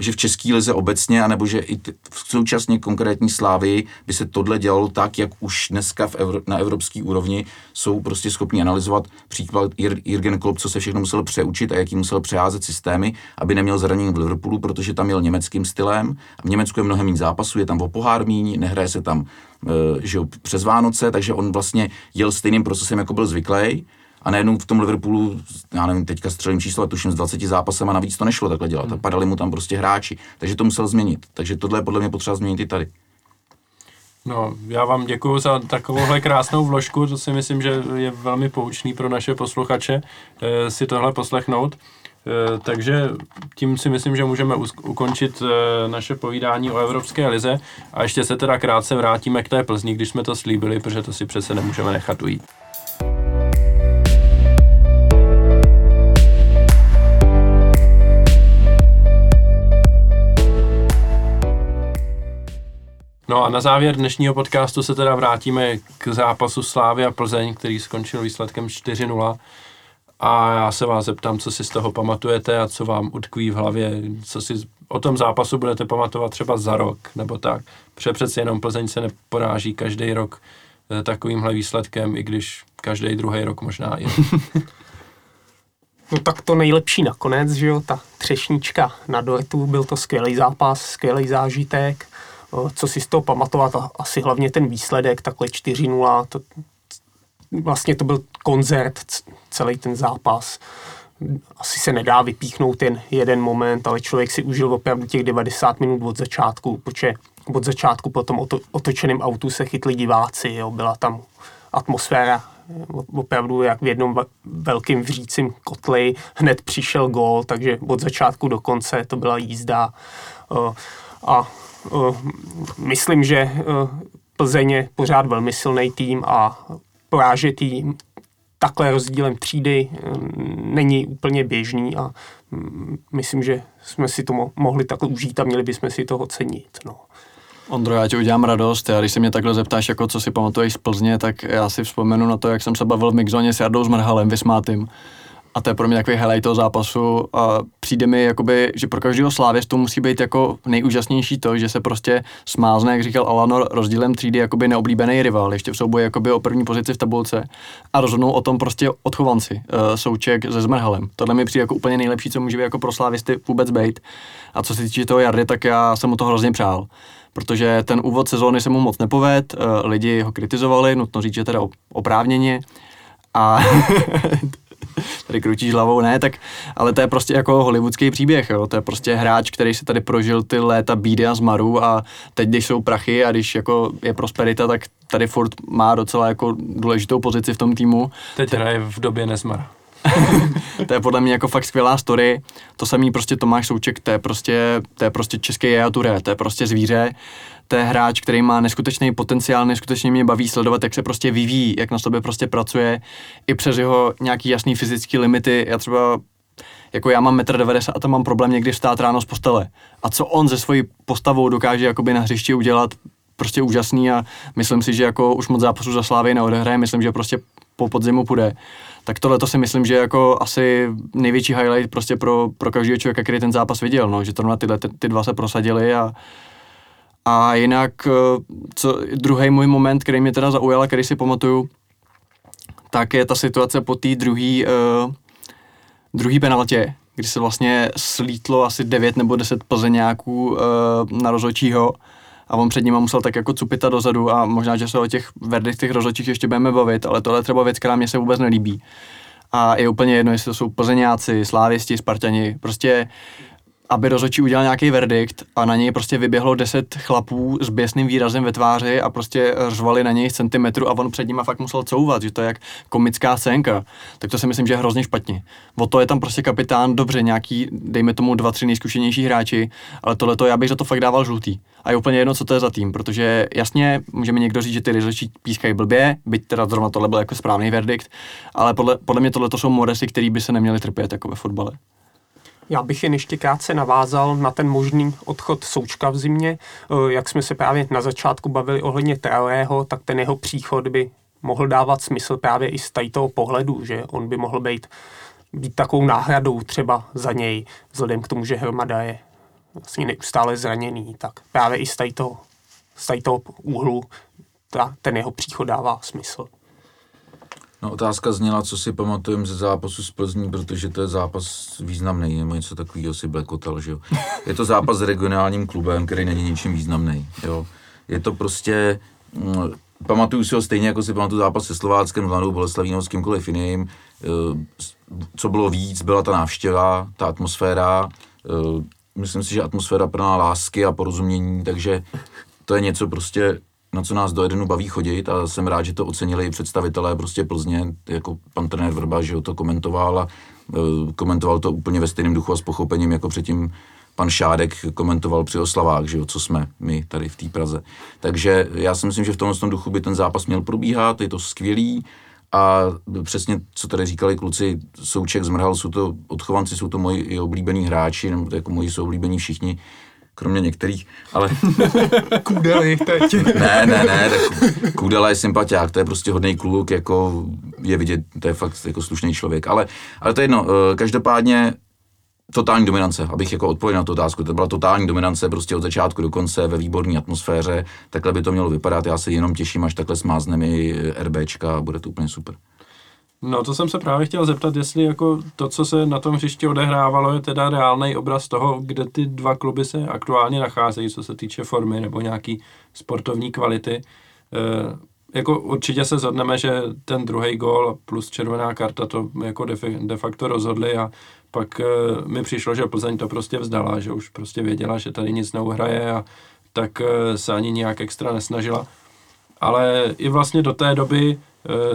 že v české lize obecně, anebo že i v současně konkrétní slávy by se tohle dělalo tak, jak už dneska v Evro- na evropské úrovni jsou prostě schopni analyzovat příklad Jir- Jürgen Klopp, co se všechno musel přeučit a jaký musel přeházet systémy, aby neměl zranění v Liverpoolu, protože tam jel německým stylem. A v Německu je mnohem méně zápasů, je tam o pohár míň, nehraje se tam e, že přes Vánoce, takže on vlastně jel stejným procesem, jako byl zvyklý. A najednou v tom Liverpoolu, já nevím, teďka střelím číslo, tuším s 20 zápasem a navíc to nešlo takhle dělat. A padali mu tam prostě hráči. Takže to musel změnit. Takže tohle je podle mě potřeba změnit i tady. No, já vám děkuji za takovouhle krásnou vložku, to si myslím, že je velmi poučný pro naše posluchače eh, si tohle poslechnout. Eh, takže tím si myslím, že můžeme ukončit eh, naše povídání o Evropské lize a ještě se teda krátce vrátíme k té Plzni, když jsme to slíbili, protože to si přece nemůžeme nechat ujít. No a na závěr dnešního podcastu se teda vrátíme k zápasu Slávy a Plzeň, který skončil výsledkem 4-0. a já se vás zeptám, co si z toho pamatujete a co vám utkví v hlavě, co si o tom zápasu budete pamatovat třeba za rok nebo tak. Protože přeci jenom Plzeň se neporáží každý rok eh, takovýmhle výsledkem, i když každý druhý rok možná i. No tak to nejlepší nakonec, že jo, ta třešnička na doletu, byl to skvělý zápas, skvělý zážitek. Co si z toho pamatovat, a- asi hlavně ten výsledek, takhle 4-0, to, vlastně to byl koncert, celý ten zápas. Asi se nedá vypíchnout jen jeden moment, ale člověk si užil opravdu těch 90 minut od začátku, protože od začátku po tom oto, otočeném autu se chytli diváci, jo, byla tam atmosféra opravdu jak v jednom ve- velkým vřícím kotli, hned přišel gól, takže od začátku do konce to byla jízda. A myslím, že eh, Plzeň je pořád velmi silný tým a porážet jí takhle rozdílem třídy eh, není úplně běžný a mm, myslím, že jsme si to mo- mohli takhle užít a měli bychom si toho cenit. No. Ondro, já ti udělám radost. Já, když se mě takhle zeptáš, jako co si pamatuješ z Plzně, tak já si vzpomenu na to, jak jsem se bavil v Mixzoně s Jardou Zmrhalem, vysmátým. A to je pro mě takový highlight toho zápasu a přijde mi, jakoby, že pro každého slávěstu musí být jako nejúžasnější to, že se prostě smázne, jak říkal Alano, rozdílem třídy jakoby neoblíbený rival, ještě v souboji jakoby o první pozici v tabulce a rozhodnou o tom prostě odchovanci, uh, Souček se Zmrhalem. Tohle mi přijde jako úplně nejlepší, co může jako pro slávisty vůbec být. A co se týče toho Jardy, tak já jsem mu to hrozně přál protože ten úvod sezóny se mu moc nepoved, eh, lidi ho kritizovali, nutno říct, že teda op- oprávněně. A tady krutíš hlavou, ne, tak, ale to je prostě jako hollywoodský příběh, jo. to je prostě hráč, který si tady prožil ty léta bídy a zmaru a teď, když jsou prachy a když jako je prosperita, tak tady furt má docela jako důležitou pozici v tom týmu. Teď hraje v době Nezmara. To je podle mě jako fakt skvělá story. To samý prostě Tomáš Souček, to je prostě, to je prostě český Touré, to je prostě zvíře. To je hráč, který má neskutečný potenciál, neskutečně mě baví sledovat, jak se prostě vyvíjí, jak na sobě prostě pracuje, i přes jeho nějaký jasný fyzický limity. Já třeba jako já mám 1,90 m a to mám problém někdy vstát ráno z postele. A co on se svojí postavou dokáže jakoby na hřišti udělat, prostě úžasný a myslím si, že jako už moc zápasů za Slávy neodehraje, myslím, že prostě po podzimu půjde. Tak tohle to si myslím, že jako asi největší highlight prostě pro, pro každého člověka, který ten zápas viděl, no, že zrovna tyhle ty, ty dva se prosadili a, a jinak eh, co, druhý můj moment, který mě teda zaujal který si pamatuju, tak je ta situace po té druhé uh, druhý penaltě, kdy se vlastně slítlo asi 9 nebo 10 plzeňáků uh, na rozhodčího a on před ním musel tak jako cupita dozadu a možná, že se o těch verdiktech rozhodčích ještě budeme bavit, ale tohle je třeba věc, která mě se vůbec nelíbí. A je úplně jedno, jestli to jsou plzeňáci, slávisti, spartani, prostě aby rozhodčí udělal nějaký verdikt a na něj prostě vyběhlo deset chlapů s běsným výrazem ve tváři a prostě řvali na něj centimetru a on před nima fakt musel couvat, že to je jak komická scénka. Tak to si myslím, že je hrozně špatně. O to je tam prostě kapitán, dobře, nějaký, dejme tomu dva, tři nejzkušenější hráči, ale tohle to já bych za to fakt dával žlutý. A je úplně jedno, co to je za tým, protože jasně může mi někdo říct, že ty rozhodčí pískají blbě, byť teda zrovna tohle byl jako správný verdikt, ale podle, podle mě tohle to jsou moresy, které by se neměly trpět jako ve fotbale. Já bych jen ještě krátce navázal na ten možný odchod Součka v zimě. Eh, Jak jsme se právě na začátku bavili ohledně Traorého, tak ten jeho příchod by mohl dávat smysl právě i z toho pohledu, že on by mohl být, být takovou náhradou třeba za něj, vzhledem k tomu, že Hromada je vlastně neustále zraněný, tak právě i z toho, z toho úhlu ta, ten jeho příchod dává smysl. No otázka zněla, co si pamatujeme ze zápasu s Plzní, protože to je zápas významný, nebo něco takového si blekotal, že jo. Je to zápas s regionálním klubem, který není ničím významný, jo. Je to prostě, mm, pamatuju si ho stejně, jako si pamatuju zápas se Slováckem, Mladou Boleslavínou, s kýmkoliv jiným. Eh, Co bylo víc, byla ta návštěva, ta atmosféra, eh, myslím si, že atmosféra plná lásky a porozumění, takže to je něco prostě, na co nás do Edenu baví chodit a jsem rád, že to ocenili i představitelé prostě Plzně, jako pan trenér Vrba, že ho to komentoval a e, komentoval to úplně ve stejném duchu a s pochopením, jako předtím pan Šádek komentoval při oslavách, že jo, co jsme my tady v té Praze. Takže já si myslím, že v tomhle tom duchu by ten zápas měl probíhat, je to skvělý a přesně, co tady říkali kluci, Souček, Zmrhal, jsou to odchovanci, jsou to moji oblíbení hráči, nebo jako moji jsou oblíbení všichni, kromě některých, ale Kudely teď. ne, ne, ne, tak Kudela je sympatiák, to je prostě hodný kluk, jako je vidět, to je fakt jako slušný člověk, ale, ale to je jedno, eh, každopádně totální dominance, abych jako odpověděl na tu otázku, to byla totální dominance prostě od začátku do konce ve výborné atmosféře, takhle by to mělo vypadat, já se jenom těším, až takhle smázneme i RBčka a bude to úplně super. No to jsem se právě chtěl zeptat, jestli jako to, co se na tom hřišti odehrávalo, je teda reálný obraz toho, kde ty dva kluby se aktuálně nacházejí, co se týče formy nebo nějaký sportovní kvality. E, jako určitě se zhodneme, že ten druhý gól plus červená karta to jako de, de facto rozhodli a pak e, mi přišlo, že Plzeň to prostě vzdala, že už prostě věděla, že tady nic neuhraje a tak e, se ani nějak extra nesnažila. Ale i vlastně do té doby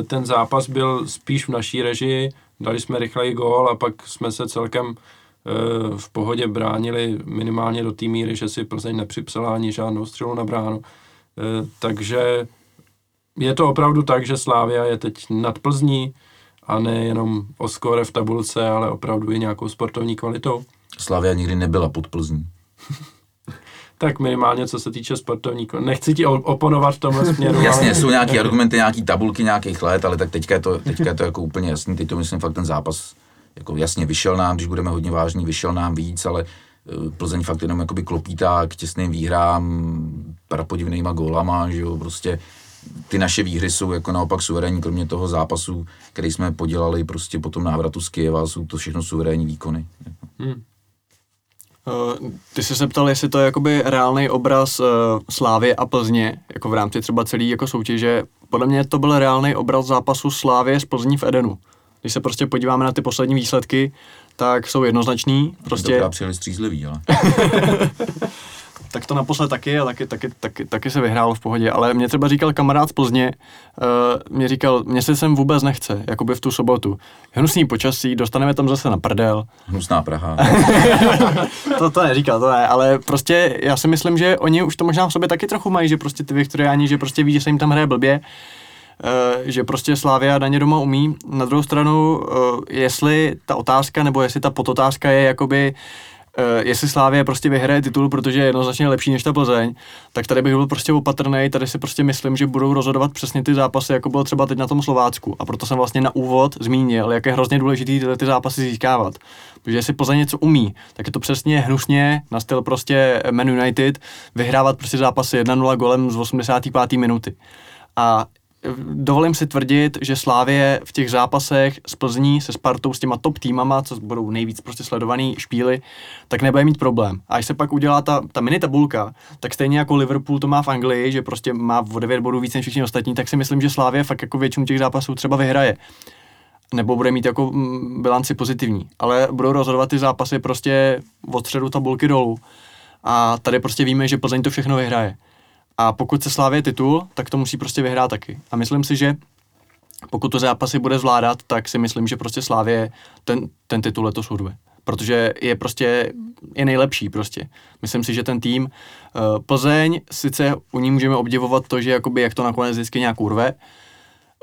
ten zápas byl spíš v naší režii, dali jsme rychleji gól a pak jsme se celkem eh, v pohodě bránili minimálně do té míry, že si Plzeň nepřipsala ani žádnou střelu na bránu. Eh, takže je to opravdu tak, že Slávia je teď nad Plzní a ne jenom o skóre v tabulce, ale opravdu i nějakou sportovní kvalitou. Slávia nikdy nebyla pod Plzní. tak minimálně co se týče sportovníků. Nechci ti oponovat v tomhle směru. Jasně, ale... jsou nějaké argumenty, nějaké tabulky nějakých let, ale tak teďka je to, teďka je to jako úplně jasný. Teď to myslím fakt ten zápas jako jasně vyšel nám, když budeme hodně vážní, vyšel nám víc, ale eh, Plzeň fakt jenom jakoby klopítá k těsným výhrám, prapodivnýma gólama, že jo, prostě ty naše výhry jsou jako naopak suverénní, kromě toho zápasu, který jsme podělali prostě po tom návratu z Kyjeva, jsou to všechno suverénní výkony. Hmm. Uh, ty jsi se ptal, jestli to je jakoby reálný obraz uh, Slávy a Plzně, jako v rámci třeba celý jako soutěže. Podle mě to byl reálný obraz zápasu Slávy s Plzní v Edenu. Když se prostě podíváme na ty poslední výsledky, tak jsou jednoznačný. Prostě... Dobrá přijeli střízlivý, ale... tak to naposled taky a taky, taky, taky, taky se vyhrál v pohodě. Ale mě třeba říkal kamarád z Plzně, uh, mě říkal, mě se sem vůbec nechce, jakoby v tu sobotu. Hnusný počasí, dostaneme tam zase na prdel. Hnusná Praha. to, to neříkal, to ne, ale prostě já si myslím, že oni už to možná v sobě taky trochu mají, že prostě ty viktoriáni, že prostě ví, že se jim tam hraje blbě, Uh, že prostě Slávia daně doma umí. Na druhou stranu, uh, jestli ta otázka, nebo jestli ta podotázka je jakoby uh, jestli Slávě prostě vyhraje titul, protože je jednoznačně lepší než ta Plzeň, tak tady bych byl prostě opatrný, tady si prostě myslím, že budou rozhodovat přesně ty zápasy, jako bylo třeba teď na tom Slovácku. A proto jsem vlastně na úvod zmínil, jak je hrozně důležitý tyhle ty zápasy získávat. Protože jestli Plzeň něco umí, tak je to přesně hnusně na styl prostě Man United, vyhrávat prostě zápasy 1-0 golem z 85. minuty. A dovolím si tvrdit, že Slávě v těch zápasech s Plzní, se Spartou, s těma top týmama, co budou nejvíc prostě sledovaný špíly, tak nebude mít problém. A až se pak udělá ta, ta mini tabulka, tak stejně jako Liverpool to má v Anglii, že prostě má o 9 bodů víc než všichni ostatní, tak si myslím, že Slávě fakt jako většinu těch zápasů třeba vyhraje nebo bude mít jako mm, bilanci pozitivní. Ale budou rozhodovat ty zápasy prostě od středu tabulky dolů. A tady prostě víme, že Plzeň to všechno vyhraje. A pokud se Slávě titul, tak to musí prostě vyhrát taky. A myslím si, že pokud to zápasy bude zvládat, tak si myslím, že prostě Slávě ten, ten titul letos urve. Protože je prostě, je nejlepší prostě. Myslím si, že ten tým uh, Plzeň, sice u ní můžeme obdivovat to, že jakoby jak to nakonec vždycky nějak urve,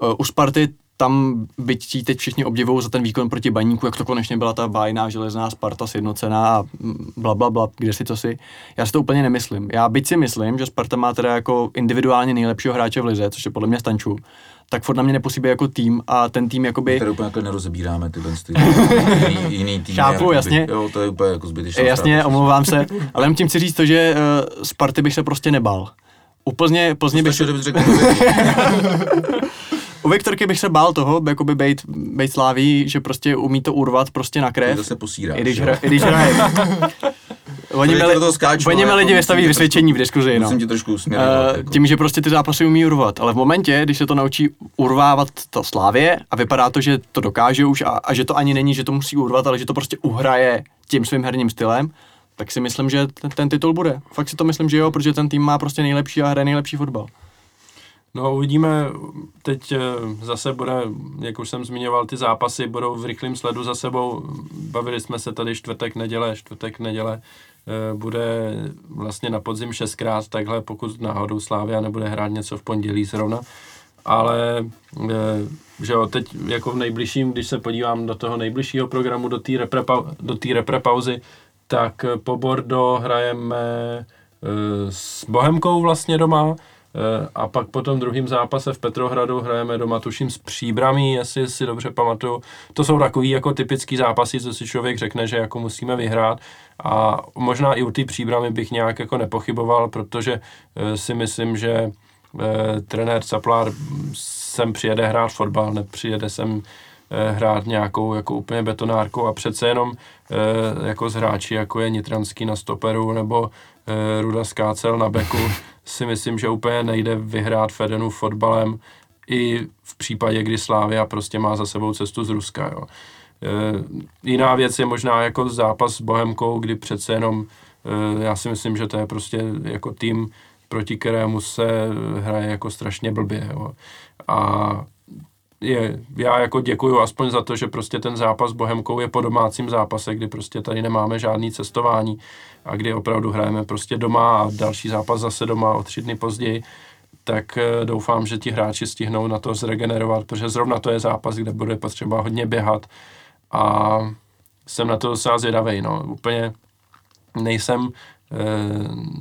uh, u Sparty tam byť ti teď všichni obdivují za ten výkon proti baníku, jak to konečně byla ta bájná železná Sparta sjednocená a bla, bla, bla, kde si to si. Já si to úplně nemyslím. Já byť si myslím, že Sparta má teda jako individuálně nejlepšího hráče v lize, což je podle mě Stanču, tak furt na mě nepůsobí jako tým a ten tým jakoby... Tady úplně jako nerozebíráme ty ty jiný, jiný tým. Chápu, jakoby, jasně. Jo, to je úplně jako zbytečné. Jasně, strata. omlouvám se, ale jen tím chci říct to, že uh, Sparty bych se prostě nebal. Úplně Plzně bych... Se... U Viktorky bych se bál toho, jakoby bejt, bejt sláví, že prostě umí to urvat prostě na krev. To se posírá. I když, hra, i když hraje. Oni měli, oni měli lidi vystaví vysvědčení v diskuzi, no. Musím ti trošku uh, Tím, že prostě ty zápasy umí urvat, ale v momentě, když se to naučí urvávat to slávě a vypadá to, že to dokáže už a, a že to ani není, že to musí urvat, ale že to prostě uhraje tím svým herním stylem, tak si myslím, že ten, ten titul bude. Fakt si to myslím, že jo, protože ten tým má prostě nejlepší a hraje nejlepší fotbal. No uvidíme, teď eh, zase bude, jak už jsem zmiňoval, ty zápasy budou v rychlém sledu za sebou. Bavili jsme se tady čtvrtek, neděle, čtvrtek, neděle. Eh, bude vlastně na podzim šestkrát takhle, pokud náhodou Slávia nebude hrát něco v pondělí zrovna. Ale eh, že jo, teď jako v nejbližším, když se podívám do toho nejbližšího programu, do té repre, do repre tak po Bordo hrajeme s Bohemkou vlastně doma a pak po tom druhém zápase v Petrohradu hrajeme doma, tuším, s Příbramí, jestli si dobře pamatuju. To jsou takový jako typický zápasy, co si člověk řekne, že jako musíme vyhrát a možná i u té Příbramy bych nějak jako nepochyboval, protože eh, si myslím, že eh, trenér Caplár sem přijede hrát fotbal, nepřijede sem eh, hrát nějakou jako úplně betonárkou a přece jenom eh, jako z hráči, jako je Nitranský na stoperu nebo eh, Ruda Skácel na beku, si myslím, že úplně nejde vyhrát Fedenu fotbalem i v případě, kdy Slávia prostě má za sebou cestu z Ruska. Jo. Eh, jiná věc je možná jako zápas s Bohemkou, kdy přece jenom eh, já si myslím, že to je prostě jako tým, proti kterému se hraje jako strašně blbě. Jo. A je, já jako děkuju aspoň za to, že prostě ten zápas s Bohemkou je po domácím zápase, kdy prostě tady nemáme žádný cestování a kdy opravdu hrajeme prostě doma a další zápas zase doma o tři dny později, tak eh, doufám, že ti hráči stihnou na to zregenerovat, protože zrovna to je zápas, kde bude potřeba hodně běhat a jsem na to docela zvědavej, no, úplně nejsem, eh,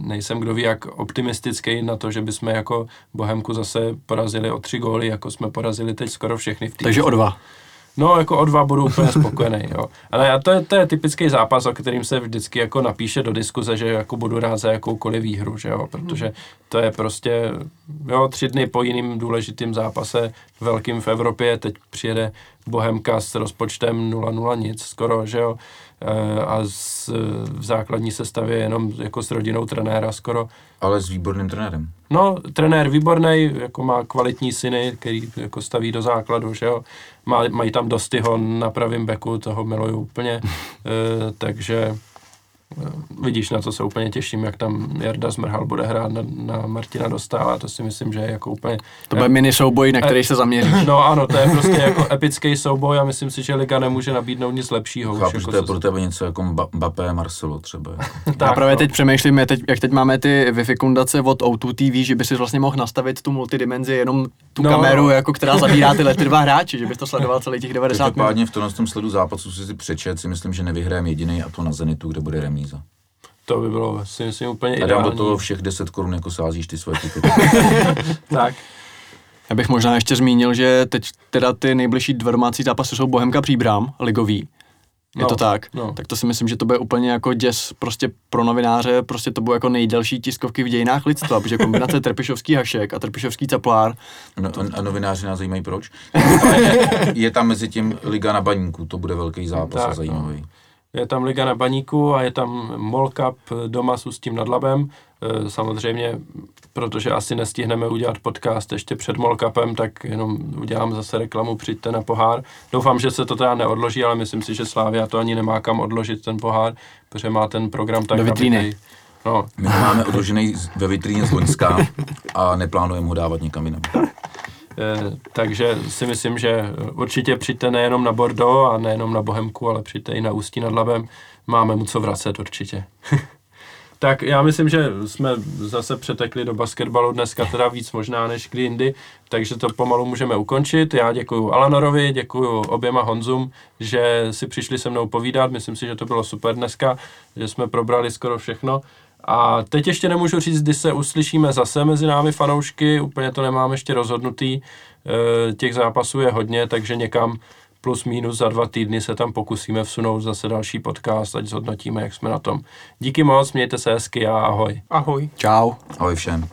nejsem kdo ví jak optimistický na to, že bychom jako Bohemku zase porazili o tři góly, jako jsme porazili teď skoro všechny v týmu. Takže o dva. No, jako o dva budu úplně spokojený, jo. Ale to je, to je typický zápas, o kterým se vždycky jako napíše do diskuze, že jako budu rád za jakoukoliv výhru, že jo, protože to je prostě, jo, tři dny po jiným důležitým zápase velkým v Evropě, teď přijede Bohemka s rozpočtem 0-0 nic skoro, že jo, e, a z, v základní sestavě jenom jako s rodinou trenéra skoro, Ale s výborným trenérem. No, trenér výborný, jako má kvalitní syny, který jako staví do základu, že jo. Má, mají tam Dostyho na pravém beku, toho miluju úplně, e, takže vidíš, na co se úplně těším, jak tam Jarda Zmrhal bude hrát na, na Martina Dostála, to si myslím, že je jako úplně... To bude mini souboj, na který se zaměříš. No ano, to je prostě jako epický souboj a myslím si, že Liga nemůže nabídnout nic lepšího. už Chápu, že jako to je pro tebe něco jako Mba- Mbappé Marcelo třeba. Já tak, právě no. teď přemýšlím, jak teď, jak teď máme ty Wi-Fi kundace od O2 TV, že by si vlastně mohl nastavit tu multidimenzi, jenom tu No, kameru, no. jako která zabírá tyhle ty dva hráči, že bys to sledoval celý těch 90 minut. Každopádně v tomhle tom sledu zápasu si si přečet, si myslím, že nevyhrajeme jediný a to na Zenitu, kde bude remíza. To by bylo, si myslím, úplně A dám ideální. do toho všech 10 korun, jako sázíš ty své tipy. Tak, Já bych možná ještě zmínil, že teď teda ty nejbližší dva domácí zápasy jsou Bohemka Příbram, ligový. Je No, to tak? no. Tak to si myslím, že to bude úplně jako děs prostě pro novináře, prostě to budou jako nejdelší tiskovky v dějinách lidstva, protože kombinace Trpišovský hašek a Trpišovský caplár, No, a, a novináři nás zajímají proč. je tam mezi tím Liga na baníku, to bude velký zápas Tak, a no. Je tam Liga na baníku a je tam Mall Cup doma s Ústím nad Labem. E, Samozřejmě, protože asi nestihneme udělat podcast ještě před Mall Cupem, tak jenom udělám zase reklamu, přijďte na pohár. Doufám, že se to teda neodloží, ale myslím si, že Slávia to ani nemá kam odložit ten pohár, protože má ten program tak Do vitríny. nabitý. No, My ho máme odložený ve vitríně z Loňska a neplánujeme ho dávat někam jinam. E, takže si myslím, že určitě přijďte nejenom na Bordeaux a nejenom na Bohemku, ale přijďte i na Ústí nad Labem. Máme mu co vracet určitě. Tak já myslím, že jsme zase přetekli do basketbalu dneska teda víc možná než kdy jindy, takže to pomalu můžeme ukončit. Já děkuji Alanorovi, děkuji oběma Honzům, že si přišli se mnou povídat. Myslím si, že to bylo super dneska, že jsme probrali skoro všechno. A teď ještě nemůžu říct, kdy se uslyšíme zase mezi námi fanoušky, úplně to nemám ještě rozhodnutý. E, těch zápasů je hodně, takže někam plus minus za dva týdny se tam pokusíme vsunout zase další podcast, ať zhodnotíme, jak jsme na tom. Díky moc, mějte se hezky a ahoj. Ahoj. čau. Ahoj všem.